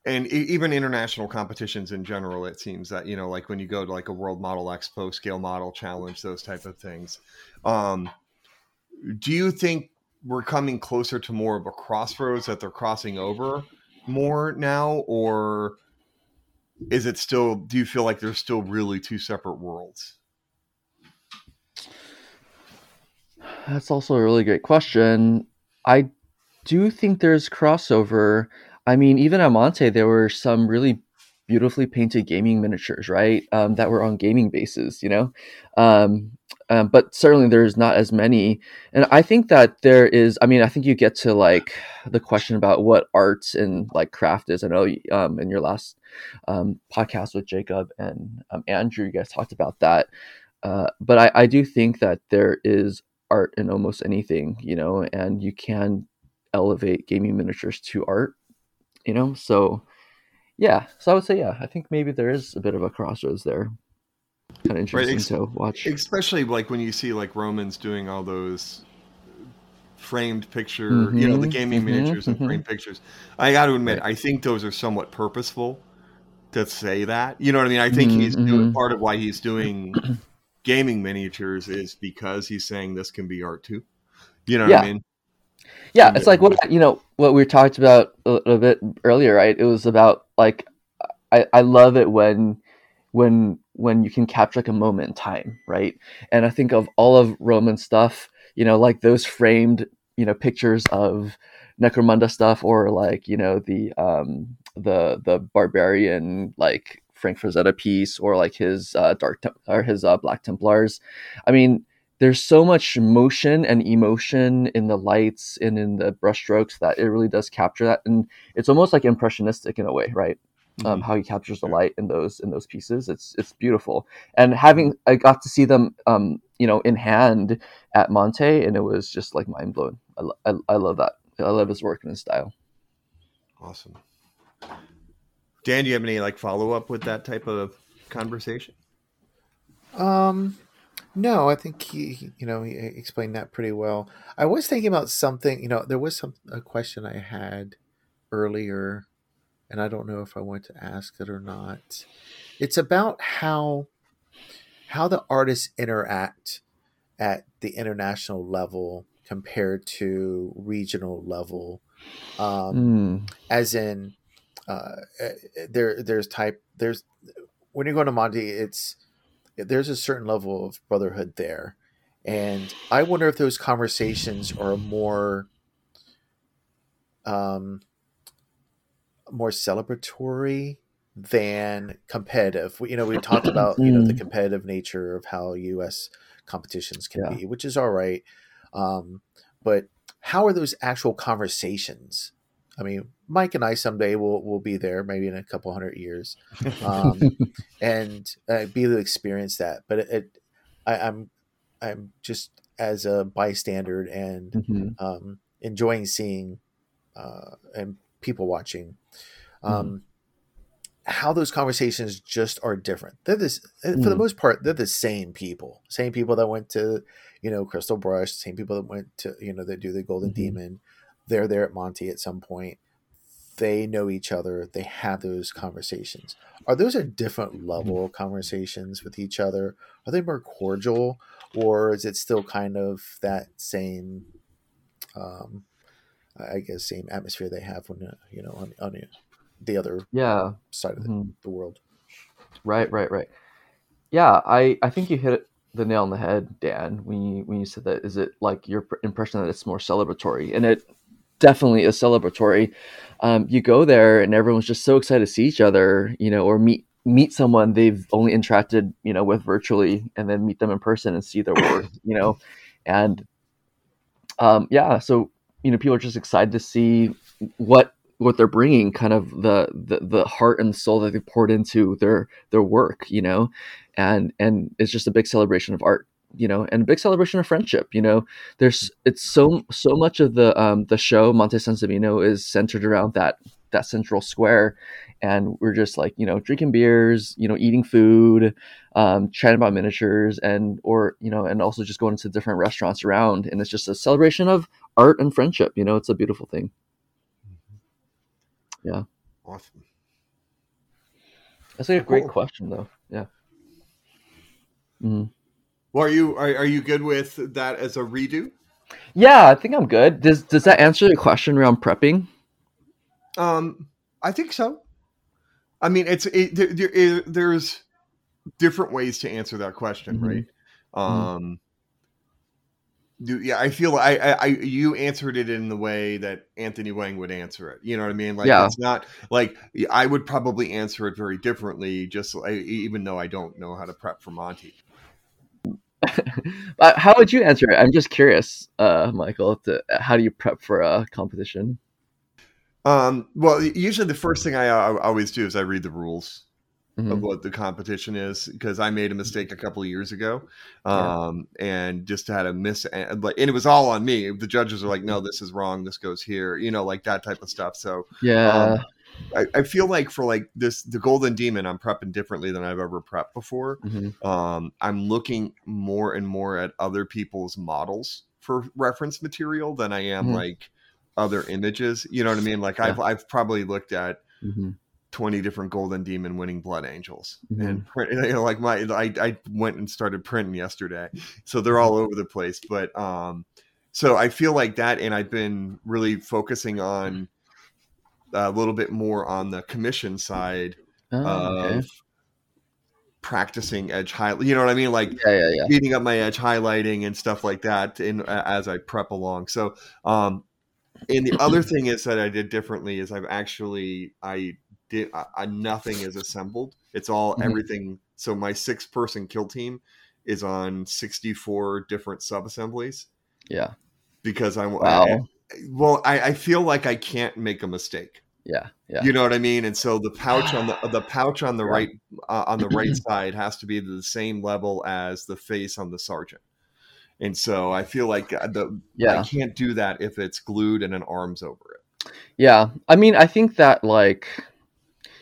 and even international competitions in general it seems that you know like when you go to like a world model expo scale model challenge those type of things um do you think we're coming closer to more of a crossroads that they're crossing over more now or is it still do you feel like there's still really two separate worlds that's also a really great question i do think there's crossover. I mean, even at Monte, there were some really beautifully painted gaming miniatures, right? Um, that were on gaming bases, you know. Um, um, but certainly there's not as many, and I think that there is. I mean, I think you get to like the question about what art and like craft is. I know um, in your last um, podcast with Jacob and um, Andrew, you guys talked about that. Uh, but I, I do think that there is art in almost anything, you know, and you can elevate gaming miniatures to art you know? So yeah. So i would say yeah i think maybe there is a bit of a crossroads there. Kind of interesting right. to watch. especially like when you see like romans doing all those framed picture mm-hmm, you know the mm-hmm, gaming mm-hmm, miniatures and mm-hmm. framed pictures. I got to admit i think those are somewhat purposeful to say that. You know what i mean? I think he's doing mm-hmm. part of why he's doing gaming miniatures is because he's saying this can be art too. You know yeah. what i mean yeah, it's like what you know what we talked about a little bit earlier, right? It was about like I, I love it when when when you can capture like a moment in time, right? And I think of all of Roman stuff, you know, like those framed, you know, pictures of Necromunda stuff or like, you know, the um the the barbarian like Frank Frazetta piece or like his uh, dark Tem- or his uh, Black Templars. I mean, there's so much motion and emotion in the lights and in the brushstrokes that it really does capture that and it's almost like impressionistic in a way right? Um, mm-hmm. um, how he captures the light in those in those pieces it's it's beautiful. And having i got to see them um, you know in hand at monte and it was just like mind blowing I, I, I love that. I love his work and his style. Awesome. Dan do you have any like follow-up with that type of conversation? Um no, I think he, you know, he explained that pretty well. I was thinking about something, you know, there was some a question I had earlier, and I don't know if I want to ask it or not. It's about how how the artists interact at the international level compared to regional level. Um, mm. As in, uh, eh, there there's type there's when you're going to Monte, it's there's a certain level of brotherhood there. And I wonder if those conversations are more um more celebratory than competitive. You know, we talked about, you know, the mm. competitive nature of how US competitions can Yeah. be, which is all right. Um, but how are those actual conversations? I mean, Mike and I someday will will be there, maybe in a couple hundred years, um, and uh, be able to experience that. But it, it I, I'm I'm just as a bystander and Mhm. um, enjoying seeing uh, and people watching um, how those conversations just are different. They're this for the Mhm. most part. They're the same people, same people that went to you know Crystal Brush, same people that went to you know that do the Golden Mhm. Demon. They're there at Monte at some point. They know each other. They have those conversations. Are those a different level of conversations with each other? Are they more cordial, or is it still kind of that same, um, I guess, same atmosphere they have when uh, you know on, on the other Yeah. side of the, Mhm. the world? Right, right, right. Yeah, I I think you hit the nail on the head, Dan, when you when you said that. Is it like your impression that it's more celebratory? And it definitely is celebratory. Um, you go there and everyone's just so excited to see each other, you know, or meet meet someone they've only interacted, you know, with virtually, and then meet them in person and see their work, you know, and um, yeah, so you know, people are just excited to see what what they're bringing, kind of the, the the heart and soul that they poured into their their work, you know, and and it's just a big celebration of art, you know, and a big celebration of friendship, you know. There's it's so so much of the um the show Monte Sansevino is centered around that that central square, and we're just like you know drinking beers, you know, eating food, um, chatting about miniatures, and or you know, and also just going to different restaurants around, and it's just a celebration of art and friendship. You know, it's a beautiful thing. Yeah. Awesome. That's like a great question, though. Yeah. Mhm. Well, are you are, are you good with that as a redo? Yeah, I think I'm good. Does does that answer the question around prepping? Um, I think so. I mean, it's it, there, there, it- there's different ways to answer that question, Mhm. right? Um, do, yeah, I feel I, I, I you answered it in the way that Anthony Wang would answer it. You know what I mean? Like Yeah. it's not like I would probably answer it very differently, just like, even though I don't know how to prep for Monte. But how would you answer it? I'm just curious, uh, Michael. To, how do you prep for a competition? Um, well, usually the first thing I, I always do is I read the rules. of Mhm. what the competition is because I made a mistake a couple of years ago, Yeah. um, and just had a miss, and like, and it was all on me. The judges are like, "No, this is wrong. This goes here," you know, like that type of stuff. So Yeah. um, I, I feel like for like this, the Golden Demon, I'm prepping differently than I've ever prepped before. Mhm. Um, I'm looking more and more at other people's models for reference material than I am Mhm. like other images. You know what I mean? Like I've I've probably looked at Mhm. 20 different golden demon winning blood angels Mhm. and print, you know like my I, I went and started printing yesterday so they're all over the place but um so i feel like that and i've been really focusing on a little bit more on the commission side Oh, okay. of practicing edge high you know what i mean like Yeah, yeah, yeah. beating up my edge highlighting and stuff like that in as I prep along. So um and the other thing is that I did differently is I've actually I did I, I, nothing is assembled. It's all Mhm. everything. So my six person kill team is on 64 different sub assemblies Yeah. because I, Wow. Well I, I feel like I can't make a mistake. Yeah. Yeah. You know what I mean? And so the pouch on the the pouch on the right uh, on the right side has to be the same level as the face on the sergeant. And so I feel like uh, the Yeah. I can't do that if it's glued and an arms over it. Yeah, I mean, I think that like,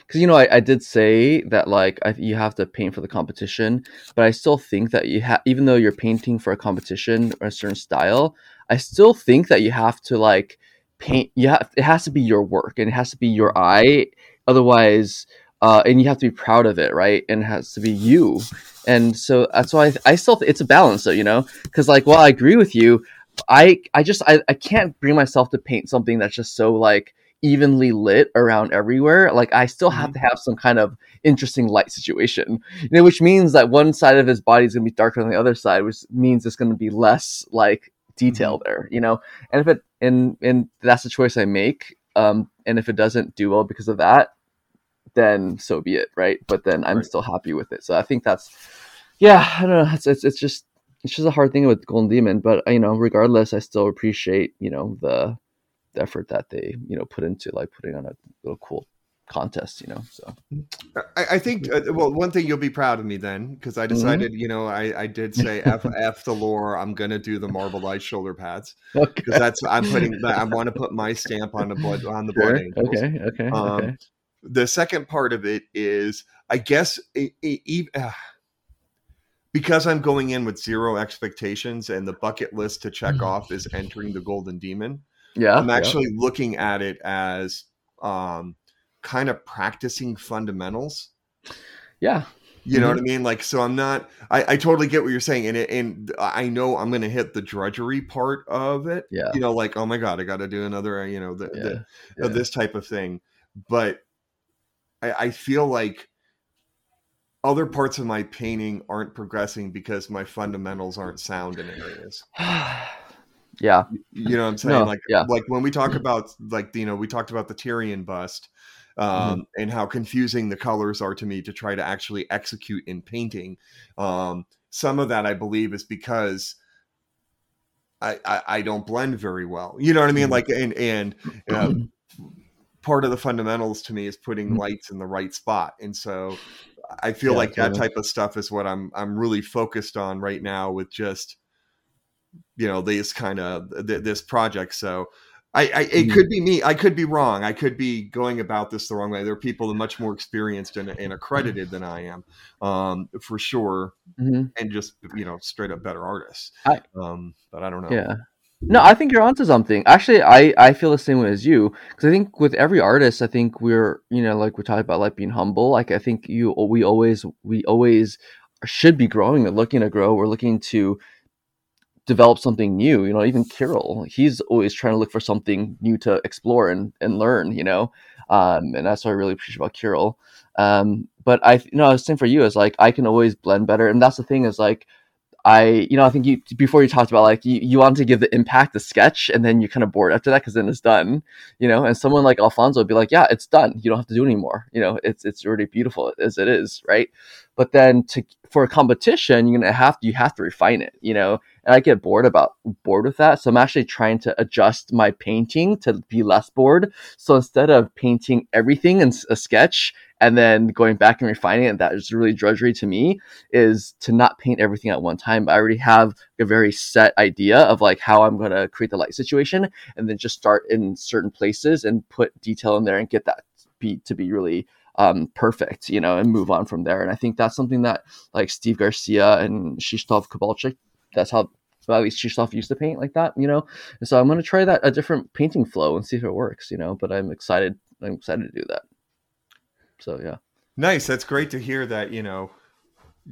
because you know, I, I did say that like I, you have to paint for the competition, but I still think that you have, even though you're painting for a competition or a certain style, I still think that you have to like paint. You have it has to be your work and it has to be your eye. Otherwise, uh, and you have to be proud of it, right? And it has to be you. And so that's why I, I still it's a balance, though, you know, because like while I agree with you, I I just I, I can't bring myself to paint something that's just so like evenly lit around everywhere. Like I still have to have some kind of interesting light situation. You know, which means that one side of his body is gonna be darker than the other side, which means it's gonna be less like detail there, you know? And if it and and that's the choice I make. Um and if it doesn't do well because of that, then so be it, right? But then I'm Right. still happy with it. So I think that's yeah, I don't know. It's it's, it's just it's just a hard thing with Golden Demon, but you know, regardless, I still appreciate you know the, the effort that they you know put into like putting on a little cool contest, you know. So I, I think uh, well, one thing you'll be proud of me then because I Mm-hmm. decided, you know, I, I did say f f the lore. I'm gonna do the marble light shoulder pads okay, because that's I'm putting I want to put my stamp on the blood on the sure. blood angels. okay, okay, Um, okay. The second part of it is, I guess, e- e- e- uh, because I'm going in with zero expectations and the bucket list to check off is entering the golden demon. Yeah, I'm yeah. actually looking at it as um, kind of practicing fundamentals. yeah, You know Mhm. what I mean? Like, so I'm not. I, I totally get what you're saying, and it, and I know I'm going to hit the drudgery part of it. yeah, You know, like, oh my god, I got to do another. uh, You know, the, yeah, the, yeah. of this type of thing. But I, I feel like other parts of my painting aren't progressing because my fundamentals aren't sound in areas. yeah, You know what I'm saying? No, like, yeah. like when we talk about like you know we talked about the Tyrion bust. Mm-hmm. Um, and how confusing the colors are to me to try to actually execute in painting. Um, some of that I believe is because I, I, I don't blend very well. You know what I mean? Mhm. Like, and and uh, part of the fundamentals to me is putting Mhm. lights in the right spot, and so I feel Yeah, like that totally. type of stuff is what I'm I'm really focused on right now with just you know this kind of th- this project. So. I, I it Mhm. could be me. I could be wrong. I could be going about this the wrong way. There are people much more experienced and, and accredited than I am, um, for sure, hmm and just you know straight up better artists. I- um, but I don't know. yeah. No, I think you're onto something. Actually, I I feel the same way as you because I think with every artist, I think we're you know like we talked about like being humble. Like I think you we always we always should be growing and looking to grow. We're looking to develop something new. You know, even Kirill, he's always trying to look for something new to explore and and learn. You know, um, and that's what I really appreciate about Kirill. Um, but I, you know, was for you is like I can always blend better, and that's the thing is like I, you know, I think you before you talked about like you, you want to give the impact the sketch, and then you kind of bored after that because then it's done, you know. And someone like Alfonso would be like, "Yeah, it's done. You don't have to do anymore. You know, it's it's already beautiful as it is, right?" But then to for a competition, you're gonna have you have to refine it, you know. And I get bored about bored with that, so I'm actually trying to adjust my painting to be less bored. So instead of painting everything in a sketch and then going back and refining it, that is really drudgery to me is to not paint everything at one time. I already have a very set idea of like how I'm going to create the light situation and then just start in certain places and put detail in there and get that be to be really um, perfect, you know, and move on from there. And I think that's something that like Steve Garcia and Krzysztof Kowalczyk, that's how well, at least Krzysztof used to paint like that, you know. And so I'm going to try that a different painting flow and see if it works, you know. But I'm excited. I'm excited to do that. So yeah. Nice. That's great to hear that. You know,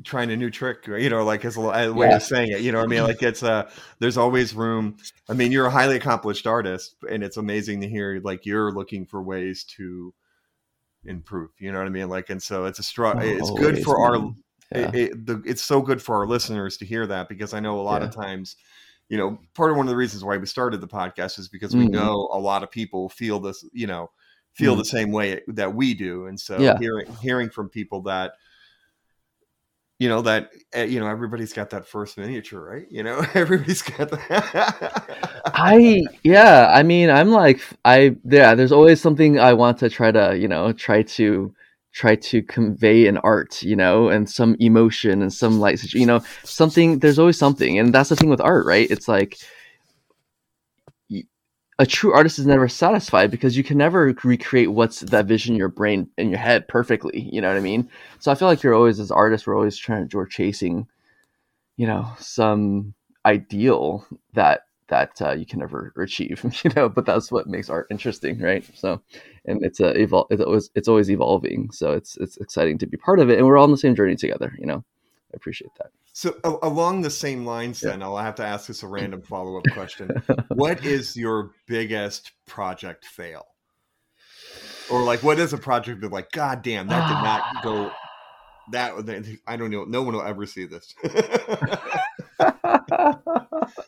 trying a new trick. You know, like as a, a way Yeah. of saying it. You know, what I mean, like it's uh There's always room. I mean, you're a highly accomplished artist, and it's amazing to hear like you're looking for ways to improve. You know what I mean? Like, and so it's a struggle. It's good for our. Yeah. it, it, the, it's so good for our listeners to hear that because I know a lot of times, you know, part of one of the reasons why we started the podcast is because we Mhm. know a lot of people feel this, you know, feel Mhm. the same way that we do, and so Yeah. hearing hearing from people that, you know, that uh, you know everybody's got that first miniature, right? You know, everybody's got that. I yeah, I mean, I'm like I yeah, there's always something I want to try to, you know, try to try to convey an art, you know, and some emotion and some light, you know, something there's always something. And that's the thing with art, right? It's like a true artist is never satisfied because you can never recreate what's that vision in your brain in your head perfectly, you know what I mean? So I feel like you're always as artists, we're always trying to we're chasing, you know, some ideal that that uh, you can never achieve, you know. But that's what makes art interesting, right? So, and it's a evol- it's always it's always evolving. So it's it's exciting to be part of it, and we're all on the same journey together. You know, I appreciate that. so a- along the same lines, Yeah. then I'll have to ask this a random follow up question. what is your biggest project fail? Or like, what is a project that like, God damn, that did not go. That I don't know. No one will ever see this. well,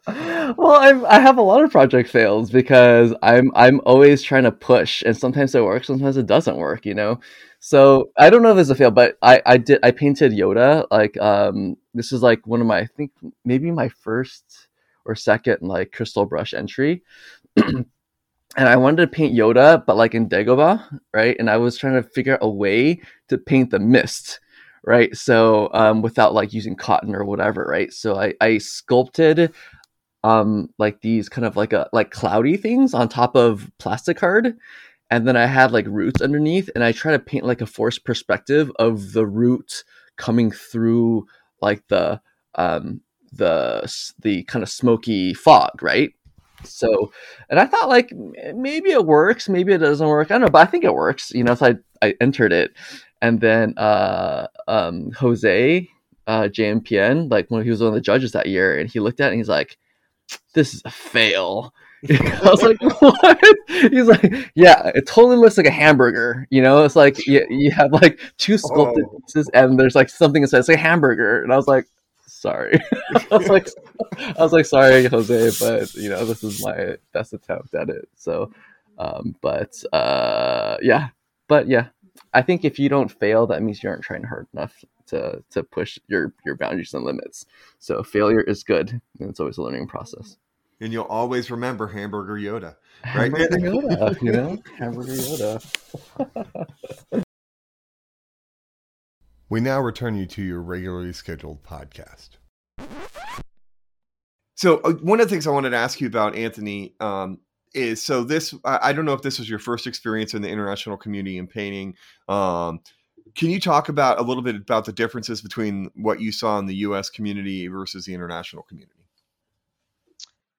I'm, I have a lot of project fails because I'm I'm always trying to push, and sometimes it works, sometimes it doesn't work. You know, so I don't know if it's a fail, but I I did I painted Yoda like um this is like one of my I think maybe my first or second like crystal brush entry. and I wanted to paint Yoda, but like in Dagobah, right? And I was trying to figure out a way to paint the mist, right? So um, without like using cotton or whatever, right? So I, I sculpted um like these kind of like a like cloudy things on top of plastic card and then i had like roots underneath and i try to paint like a forced perspective of the root coming through like the um the the kind of smoky fog right so and i thought like maybe it works maybe it doesn't work i don't know but i think it works you know so i i entered it and then uh um jose uh jmpn like when he was one of the judges that year and he looked at it and he's like this is a fail. I was like, what? He's like, yeah, it totally looks like a hamburger. You know, it's like you, you have like two sculpted oh. pieces, and there's like something that says like hamburger, and I was like, sorry. I was like, I was like, sorry, Jose, but you know, this is my best attempt at it. So, um, but uh, yeah, but yeah, I think if you don't fail, that means you aren't trying hard enough to to push your your boundaries and limits. So failure is good, and it's always a learning process. And you'll always remember Hamburger Yoda, right? Hamburger Yoda, you know, Hamburger Yoda. we now return you to your regularly scheduled podcast. So uh, one of the things I wanted to ask you about, Anthony, um, is so this. I, I, don't know if this was your first experience in the international community in painting. Um, can you talk about a little bit about the differences between what you saw in the U.S. community versus the international community?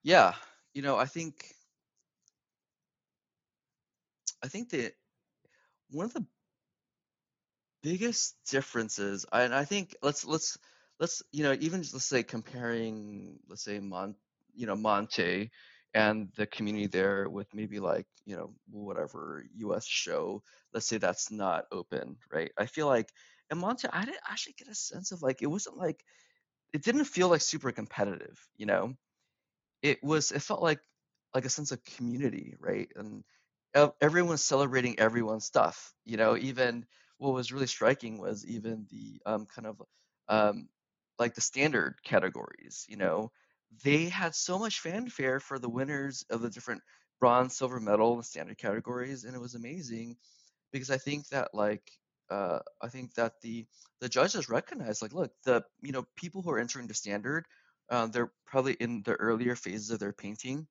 Yeah, you know, I think I think that one of the biggest differences, and I think let's let's let's you know even let's say comparing let's say Mon you know Monte and the community there with maybe like you know whatever us show let's say that's not open right? I feel like in monte i didn't actually get a sense of like it wasn't like it didn't feel like super competitive you know it was it felt like like a sense of community right? And everyone's celebrating everyone's stuff you know? Even what was really striking was even the um kind of um like the standard categories you know? They had so much fanfare for the winners of the different bronze, silver medal, and standard categories, and it was amazing because I think that like uh, I think that the the judges recognized like look the you know people who are entering the standard uh, they're probably in the earlier phases of their painting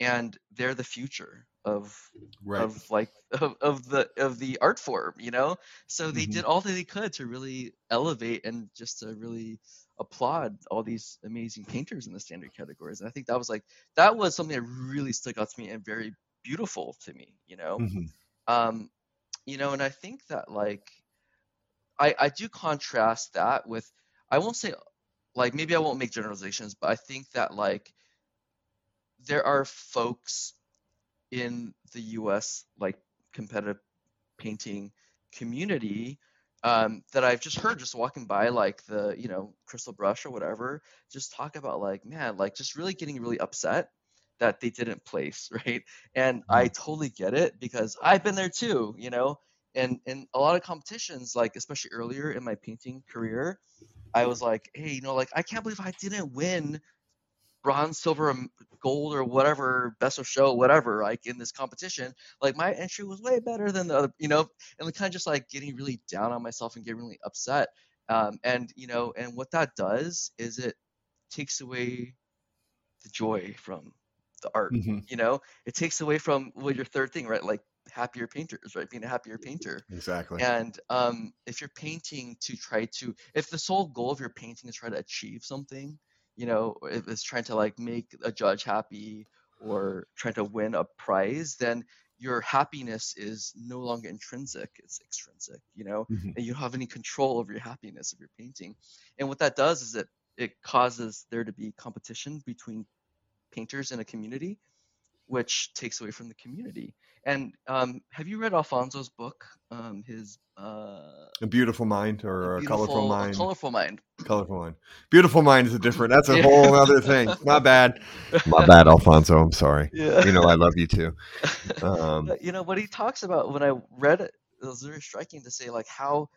and they're the future of right. of like of, of the of the art form you know so they mm-hmm. did all that they could to really elevate and just to really applaud all these amazing painters in the standard categories. And I think that was like that was something that really stuck out to me and very beautiful to me, you know. Mm-hmm. Um, you know, and I think that like I I do contrast that with I won't say like maybe I won't make generalizations, but I think that like there are folks in the US like competitive painting community um, that I've just heard just walking by, like the you know crystal brush or whatever, just talk about like man, like just really getting really upset that they didn't place, right? And I mm-hmm. totally get it because I've been there too, you know. And in a lot of competitions, like especially earlier in my painting career, I was like, hey, you know, like I can't believe I didn't win bronze, silver, gold, or whatever, best of show, whatever, like in this competition, like my entry was way better than the other, you know, and kind of just like getting really down on myself and getting really upset. Um, and you know, and what that does is it takes away the joy from the art. Mm-hmm. You know, it takes away from well your third thing, right? Like happier painters, right? Being a happier painter. Exactly. And um, if you're painting to try to, if the sole goal of your painting is try to achieve something, you know, if it's trying to like make a judge happy or trying to win a prize, then your happiness is no longer intrinsic, it's extrinsic, you know, mm-hmm. and you don't have any control over your happiness of your painting. And what that does is it it causes there to be competition between painters in a community which takes away from the community. And um, have you read Alfonso's book? Um, his uh, a beautiful mind or a, colorful mind. A colorful mind. Colorful mind. Beautiful mind is a different. That's a yeah. whole other thing. My bad. My bad, Alfonso. I'm sorry. Yeah. You know I love you too. Um, you know what he talks about when I read it, it was very striking to say like how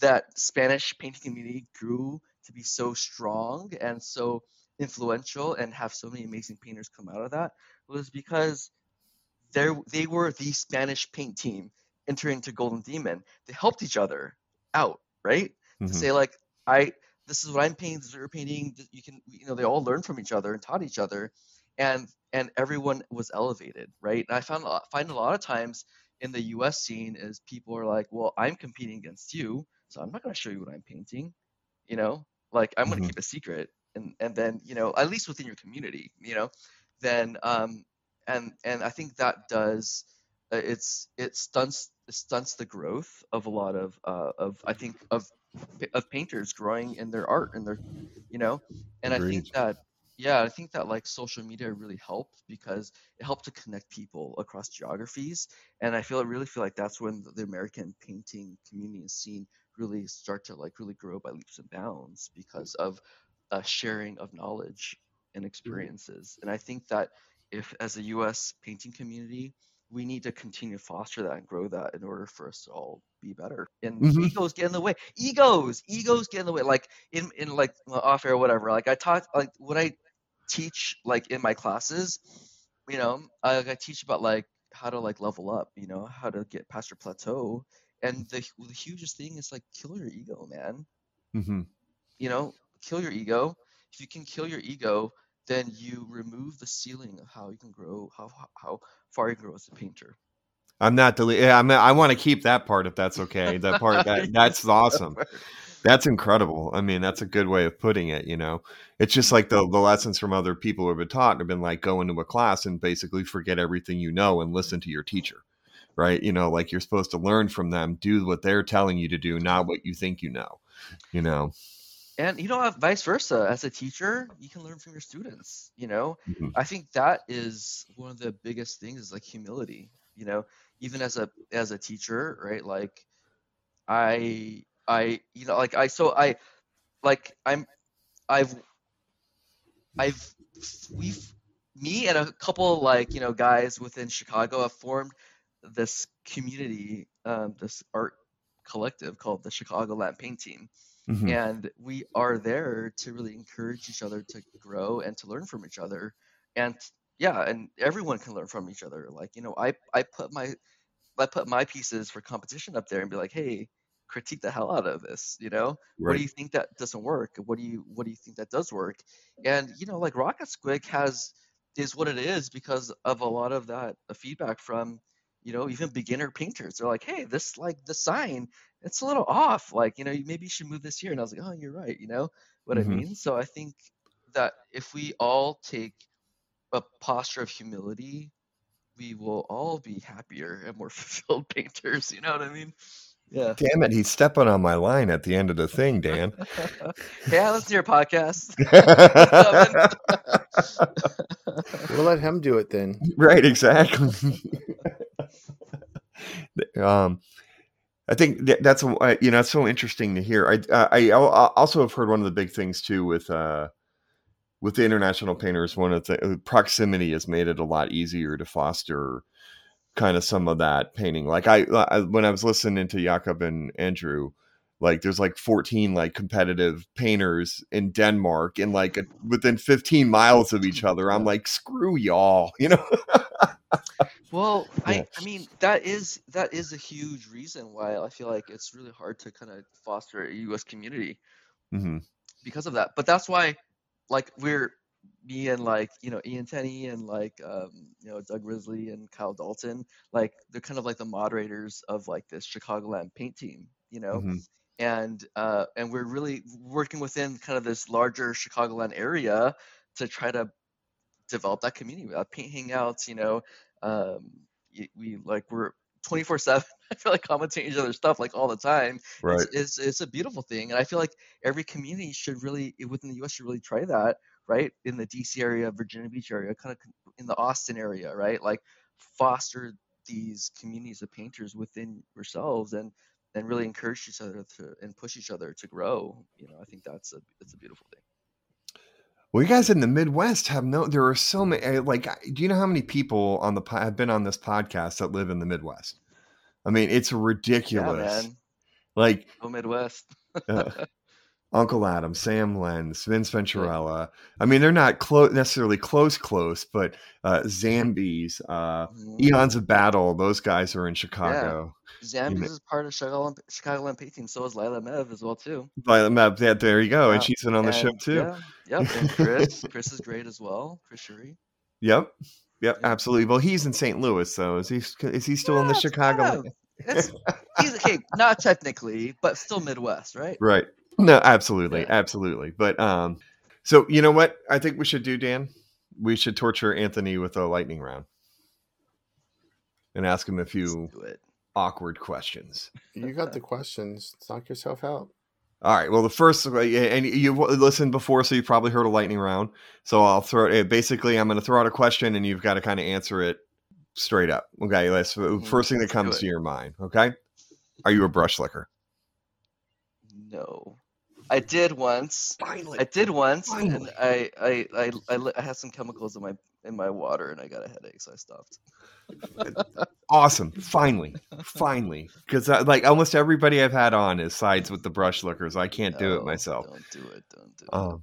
that Spanish painting community grew to be so strong and so influential and have so many amazing painters come out of that was because they they were the Spanish paint team entering into Golden Demon. They helped each other out, right? Mhm. To say like, I this is what I'm painting, this is what you're painting. You can, you know, they all learned from each other and taught each other, and and everyone was elevated, right? And I found a lot, find a lot of times in the U.S. scene is people are like, well, I'm competing against you, so I'm not going to show you what I'm painting, you know, like I'm going Mhm. to keep a secret, and and then you know, at least within your community, you know, then um and and I think that does uh, it's it stunts it stunts the growth of a lot of uh, of I think of of painters growing in their art and their you know? And I think that yeah I think that like social media really helped because it helped to connect people across geographies. And I feel I really feel like that's when the American painting community and scene really start to like really grow by leaps and bounds because of uh, sharing of knowledge and experiences and I think that if as a US painting community we need to continue to foster that and grow that in order for us to all be better. And Mhm. egos get in the way. Egos, egos get in the way. Like in in like off air, whatever. Like I talk like when I teach like in my classes, you know, I, I teach about like how to like level up. You know, how to get past your plateau. And the the hugest thing is like kill your ego, man. Mhm. You know, kill your ego. If you can kill your ego, then you remove the ceiling of how you can grow, how how- far you can grow as a painter. I'm not deleting. Yeah, I mean, I want to keep that part if that's okay. That part that that's awesome. That's incredible. I mean, that's a good way of putting it. You know, it's just like the the lessons from other people who have been taught have been like go into a class and basically forget everything you know and listen to your teacher, right? You know, like you're supposed to learn from them, do what they're telling you to do, not what you think you know. You know, And you know, vice versa. As a teacher, you can learn from your students. You know, Mhm. I think that is one of the biggest things is like humility. You know, even as a as a teacher, right? Like, I I you know like I so I like I'm I've I've we've me and a couple like you know guys within Chicago have formed this community, um, this art collective called the Chicagoland Paint Team Mhm. and we are there to really encourage each other to grow and to learn from each other and yeah and everyone can learn from each other like you know i i put my i put my pieces for competition up there and be like hey critique the hell out of this you know? What do you think that doesn't work? What do you what do you think that does work? And you know like rocket squig has is what it is because of a lot of that feedback from you know even beginner painters. They're like hey this like the sign it's a little off like you know maybe you should move this here and i was like oh you're right you know what Mhm. i mean so i think that if we all take a posture of humility we will all be happier and more fulfilled painters you know what i mean yeah Damn it, he's stepping on my line at the end of the thing, Dan. hey i listen to your podcast We'll let him do it then. right exactly um i think that, that's uh, you know it's so interesting to hear. I uh, i al- also have heard one of the big things too with uh with the international painters one of the uh, proximity has made it a lot easier to foster kind of some of that painting. Like i, I when i was listening to jakob and andrew like there's like 14 like competitive painters in denmark and like a, within 15 miles of each other i'm like screw y'all you know Well, Yeah. I, I mean that is that is a huge reason why I feel like it's really hard to kind of foster a U.S. community hmm because of that. But that's why, like we're me and like you know Ian Tenney and like um, you know Doug Risley and Kyle Dalton, like they're kind of like the moderators of like this Chicagoland paint team, you know, hmm and uh, and we're really working within kind of this larger Chicagoland area to try to develop that community. We have paint hangouts, you know, um, y- we like we're 24 seven. I feel like commenting each other's stuff like all the time. right It's, it's it's a beautiful thing, and I feel like every community should really within the U.S. should really try that, right? In the D.C. area, Virginia Beach area, kind of in the Austin area, right? Like foster these communities of painters within yourselves and and really encourage each other to and push each other to grow. You know, I think that's a it's a beautiful thing. Well, you guys in the Midwest have no. There are so many. eh, Like, do you know how many people on the have been on this podcast that live in the Midwest? I mean, it's Yeah, ridiculous. man. like, Go Midwest. uh, Uncle Adam, Sam Lenz, Vince Venturella. I mean, they're not close necessarily close, close, but uh, Zambies, uh, Mhm. Eons of Battle. Those guys are in Chicago. Zambies ma- is part of Chicago Chicago Olympic team. So is Lila Mev as well too. Violet Map, yeah, there you go, and Yeah, she's been on the show too. Yeah, yep. And Chris, Chris is great as well. Chris Shuri. Yep, yep, Yeah. absolutely. Well, he's in St. Louis, though. Is he? Is he still in the Chicago? yeah. He's okay, not technically, but still Midwest, right? Right. No, absolutely, Yeah. absolutely. But um, so you know what I think we should do, Dan? We should torture Anthony with a lightning round and ask him a few awkward questions. You got the questions. Knock yourself out. All right. Well, the first, uh, and you've listened before, so you've probably heard a lightning round. So I'll throw it. Basically, I'm going to throw out a question, and you've got to kind of answer it straight up. Okay. Let's Mhm, first thing that comes to your mind. Okay. Are you a brush licker? No, I did once. Finally. I did once, Finally. and I I, I I I had some chemicals in my in my water, and I got a headache, so I stopped. awesome. Finally. Finally. Because like almost everybody I've had on is sides with the brush lickers. I can't do it myself. Don't do it. Don't do it. Um,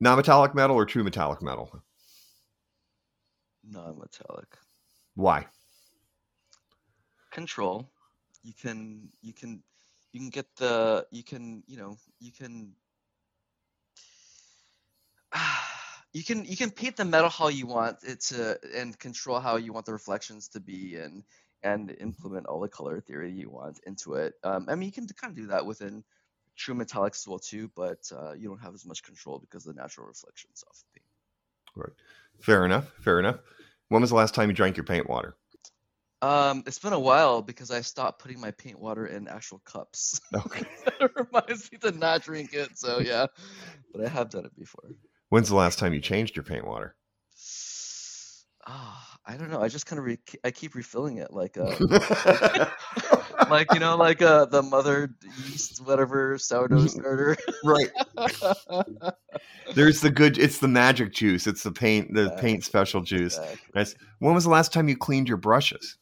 non-metallic metal or true metallic metal? Non-metallic Why? control. You can you can you can get the you can you know you can you can you can paint the metal how you want it to and control how you want the reflections to be and and implement all the color theory you want into it. Um, I mean, you can kind of do that within true metallics as well too, but uh, you don't have as much control because of the natural reflections off the paint. Right. Fair enough. Fair enough. When was the last time you drank your paint water? Um, it's been a while because I stopped putting my paint water in actual cups. Okay. it reminds me to not drink it. So yeah, but I have done it before. When's the last time you changed your paint water? Ah, I don't know. I just kind of re- I keep refilling it like uh like you know like uh the mother yeast whatever sourdough starter. right. There's the good. It's the magic juice. It's the paint. The paint special juice. Exactly. Nice. When was the last time you cleaned your brushes?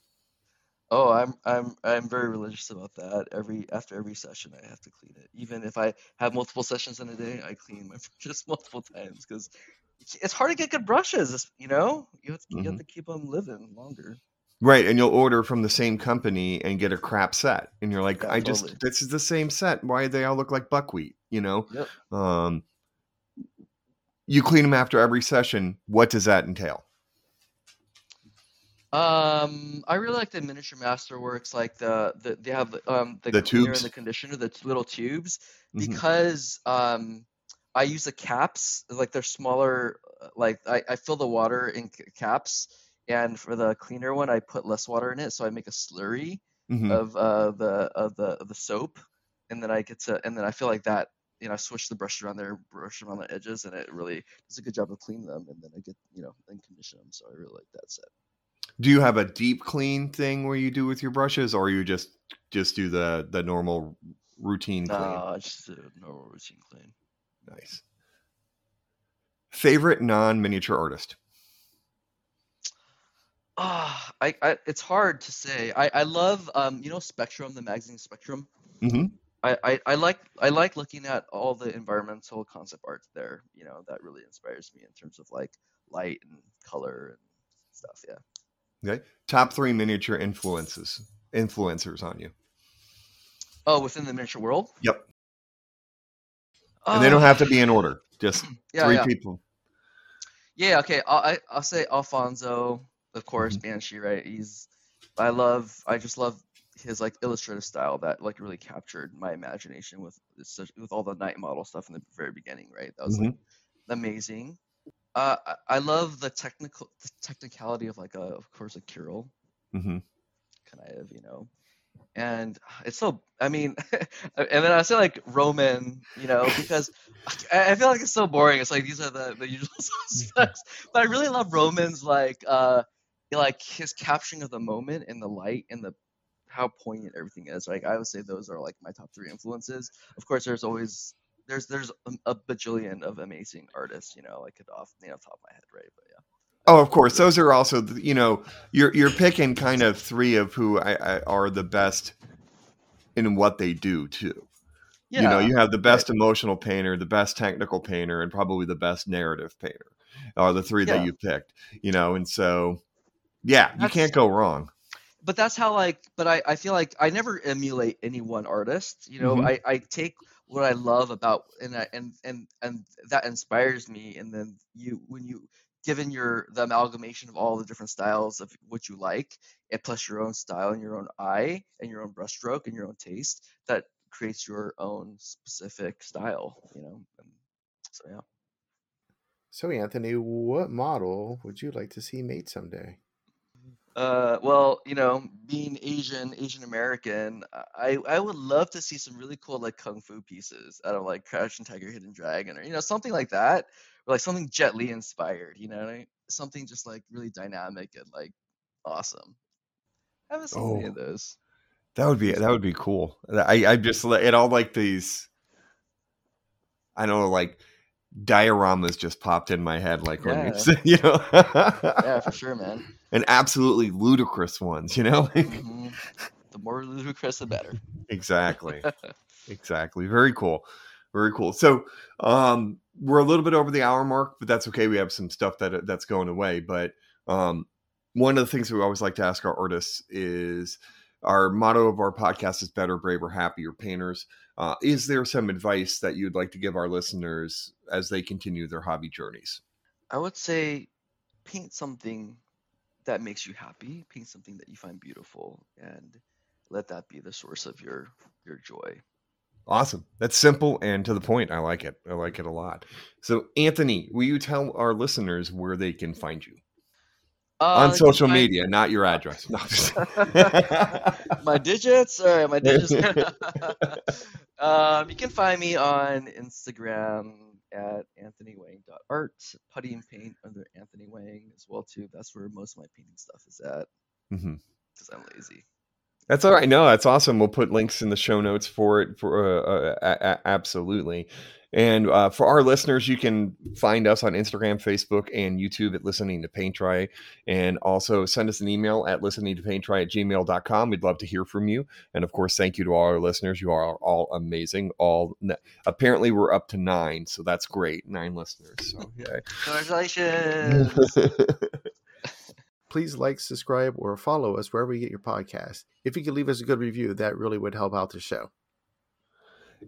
Oh, I'm I'm I'm very religious about that. Every after every session, I have to clean it. Even if I have multiple sessions in a day, I clean my brushes multiple times because it's hard to get good brushes. You know, you have to, you have Mhm. to keep them living longer. Right, and you'll order from the same company and get a crap set, and you're like, Yeah, I just this is the same set. Why do they all look like buckwheat? You know. Yep. Um, you clean them after every session. What does that entail? Um, I really like the miniature masterworks, like the, the they have um the, The cleaner tubes? and the conditioner, the little tubes, Mhm. because um I use the caps, like they're smaller. uh, Like I, I fill the water in c- caps, and for the cleaner one, I put less water in it, so I make a slurry Mhm. of uh the of the of the soap, and then I get to and then I feel like that. You know, I switch the brush around there, brush around the edges, and it really does a good job of cleaning them. And then I get, you know, and condition them. So I really like that set. Do you have a deep clean thing where you do with your brushes, or you just just do the the normal routine clean? It's just a normal routine clean. Nice. Favorite non miniature artist? Ah, I, I, it's hard to say. I, I love, um, you know, Spectrum, the magazine Spectrum. Mhm. I, I, I like, I like looking at all the environmental concept art there. You know, that really inspires me in terms of like light and color and stuff. Yeah. Okay. Top three miniature influences influencers on you. Oh, within the miniature world. Yep. And they don't Ah, have to be in order. Just Yeah, three yeah. people. Yeah, okay. I'll, I, I'll say Alfonso, of course, Mm-hmm. Banshee, right? He's, I love, I just love his like illustrative style that like really captured my imagination with with all the Knight Model stuff in the very beginning, right? That was Mm-hmm. amazing. Uh, I, love the technical, the technicality of like a, of course, a Kirill, hmm kind of, you know. And it's so, I mean, and then I say like Roman, you know, because I, I feel like it's so boring. It's like these are the, the usual suspects, but I really love Roman's like, uh, like his capturing of the moment and the light and the how poignant everything is. Like I would say those are like my top three influences. Of course, there's always there's there's a, a bajillion of amazing artists, you know, like it off off the top of my head, right? But yeah. Oh, of course. Those are also, you know, you're you're picking kind of three of who I, I are the best in what they do too. Yeah. You know, you have the best emotional painter, the best technical painter, and probably the best narrative painter. Are the three Yeah. that you picked. You know, and so yeah, you can't go wrong. but that's how like but I, I feel like i never emulate any one artist you know Mhm. I, I take what i love about and I, and and and that inspires me and then you when you given your the amalgamation of all the different styles of what you like and plus your own style and your own eye and your own brushstroke and your own taste that creates your own specific style you know and so yeah So, Anthony, what model would you like to see made someday? Uh, well, you know, being Asian, Asian American, I I would love to see some really cool like kung fu pieces out of like Crouching Tiger, Hidden Dragon, or you know something like that, or like something Jet Li inspired. You know, I mean? something just like really dynamic and like awesome. I haven't seen any Oh. of those. That would be that would be cool. I I just it all like these. I don't know, like dioramas just popped in my head, like when you Yeah. said, you know, Yeah, for sure, man. and absolutely ludicrous ones, you know. Mhm. The more ludicrous, the better. exactly, exactly. Very cool, very cool. So, um, we're a little bit over the hour mark, but that's okay. We have some stuff that that's going away, but um, one of the things we always like to ask our artists is our motto of our podcast is better, braver, happier painters. Uh, is there some advice that you'd like to give our listeners as they continue their hobby journeys? I would say paint something that makes you happy, paint something that you find beautiful, and let that be the source of your your joy. Awesome. That's simple and to the point. I like it. I like it a lot. So, Anthony, will you tell our listeners where they can find you Uh, on social find- media, not your address? No, my digits, all right, my digits. um, you can find me on Instagram at anthonywang.art, putty and paint under Anthony Wang as well too. That's where most of my painting stuff is at because I'm lazy. That's all right. No, that's awesome. We'll put links in the show notes for it. For uh, uh, absolutely, and uh, for our listeners, you can find us on Instagram, Facebook, and YouTube at Listening to Paint Dry, and also send us an email at listening to paint dry at gmail.com. We'd love to hear from you, and of course, thank you to all our listeners. You are all amazing. All apparently we're up to nine, so that's great. Nine listeners. So yeah. Congratulations! Please like, subscribe, or follow us wherever you get your podcast. If you could leave us a good review, that really would help out the show.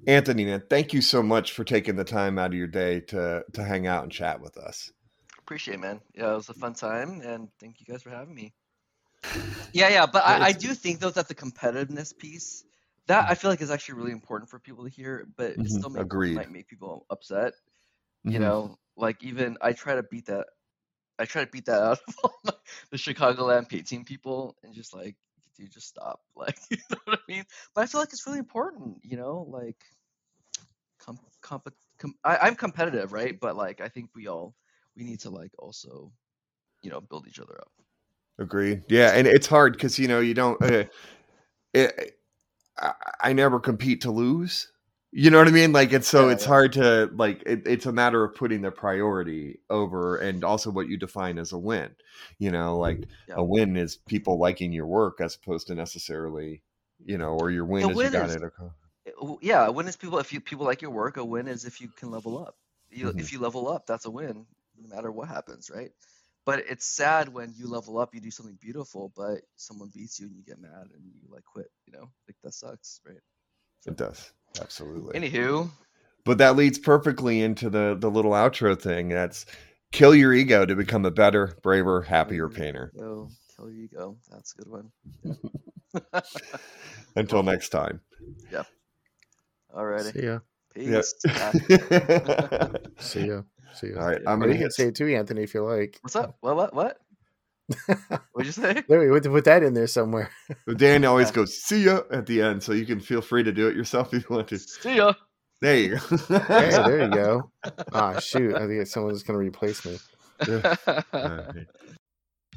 Anthony, man, thank you so much for taking the time out of your day to to hang out and chat with us. Appreciate it, man. Yeah, it was a fun time, and thank you guys for having me. Yeah, yeah, but I, I do think though that the competitiveness piece that I feel like is actually really important for people to hear, but it Mhm, still may, agreed. might make people upset. You Mhm. know, like even I try to beat that. I try to beat that out of all my, the Chicagoland painting people, and just like, dude, just stop. Like, you know what I mean? But I feel like it's really important. You know, like, com, comp, com, I, I'm competitive, right? But like, I think we all we need to like also, you know, build each other up. Agreed. Yeah, and it's hard because you know you don't. Uh, it, I, I never compete to lose. You know what I mean? Like it's so Yeah, it's yeah. hard to like. It, it's a matter of putting the priority over, and also what you define as a win. You know, like Yeah. a win is people liking your work as opposed to necessarily, you know, or your win The is win you got is- it. w- yeah a win is people if you people like your work a win is if you can level up you, Mhm. if you level up that's a win no matter what happens right but it's sad when you level up you do something beautiful but someone beats you and you get mad and you like quit you know like that sucks right It does absolutely. anywho but that leads perfectly into the the little outro thing. That's kill your ego to become a better, braver, happier painter. go kill your ego that's a good one Until next time. Yeah. Alrighty See ya. peace Yeah. See ya. See ya. All right, I'm gonna you can hit. say it too, Anthony, if you like. what's up what what what what'd you say There we put, put that in there somewhere. Dan always Yeah. goes "see ya" at the end, so you can feel free to do it yourself if you want to. see ya There you go. Hey, there you go. Ah, shoot. I think someone's going to replace me. Alright.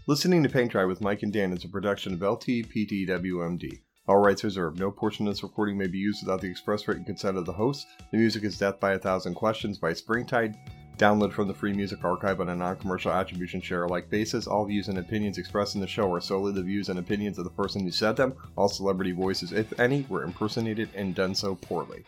Listening to Paint Dry with Mike and Dan is a production of LTPTWMD. All rights reserved. No portion of this recording may be used without the express written consent of the host. The music is Death by a Thousand Questions by Springtide. Download from the Free Music Archive on a non-commercial attribution share alike basis. All views and opinions expressed in the show are solely the views and opinions of the person who said them. All celebrity voices, if any, were impersonated and done so poorly.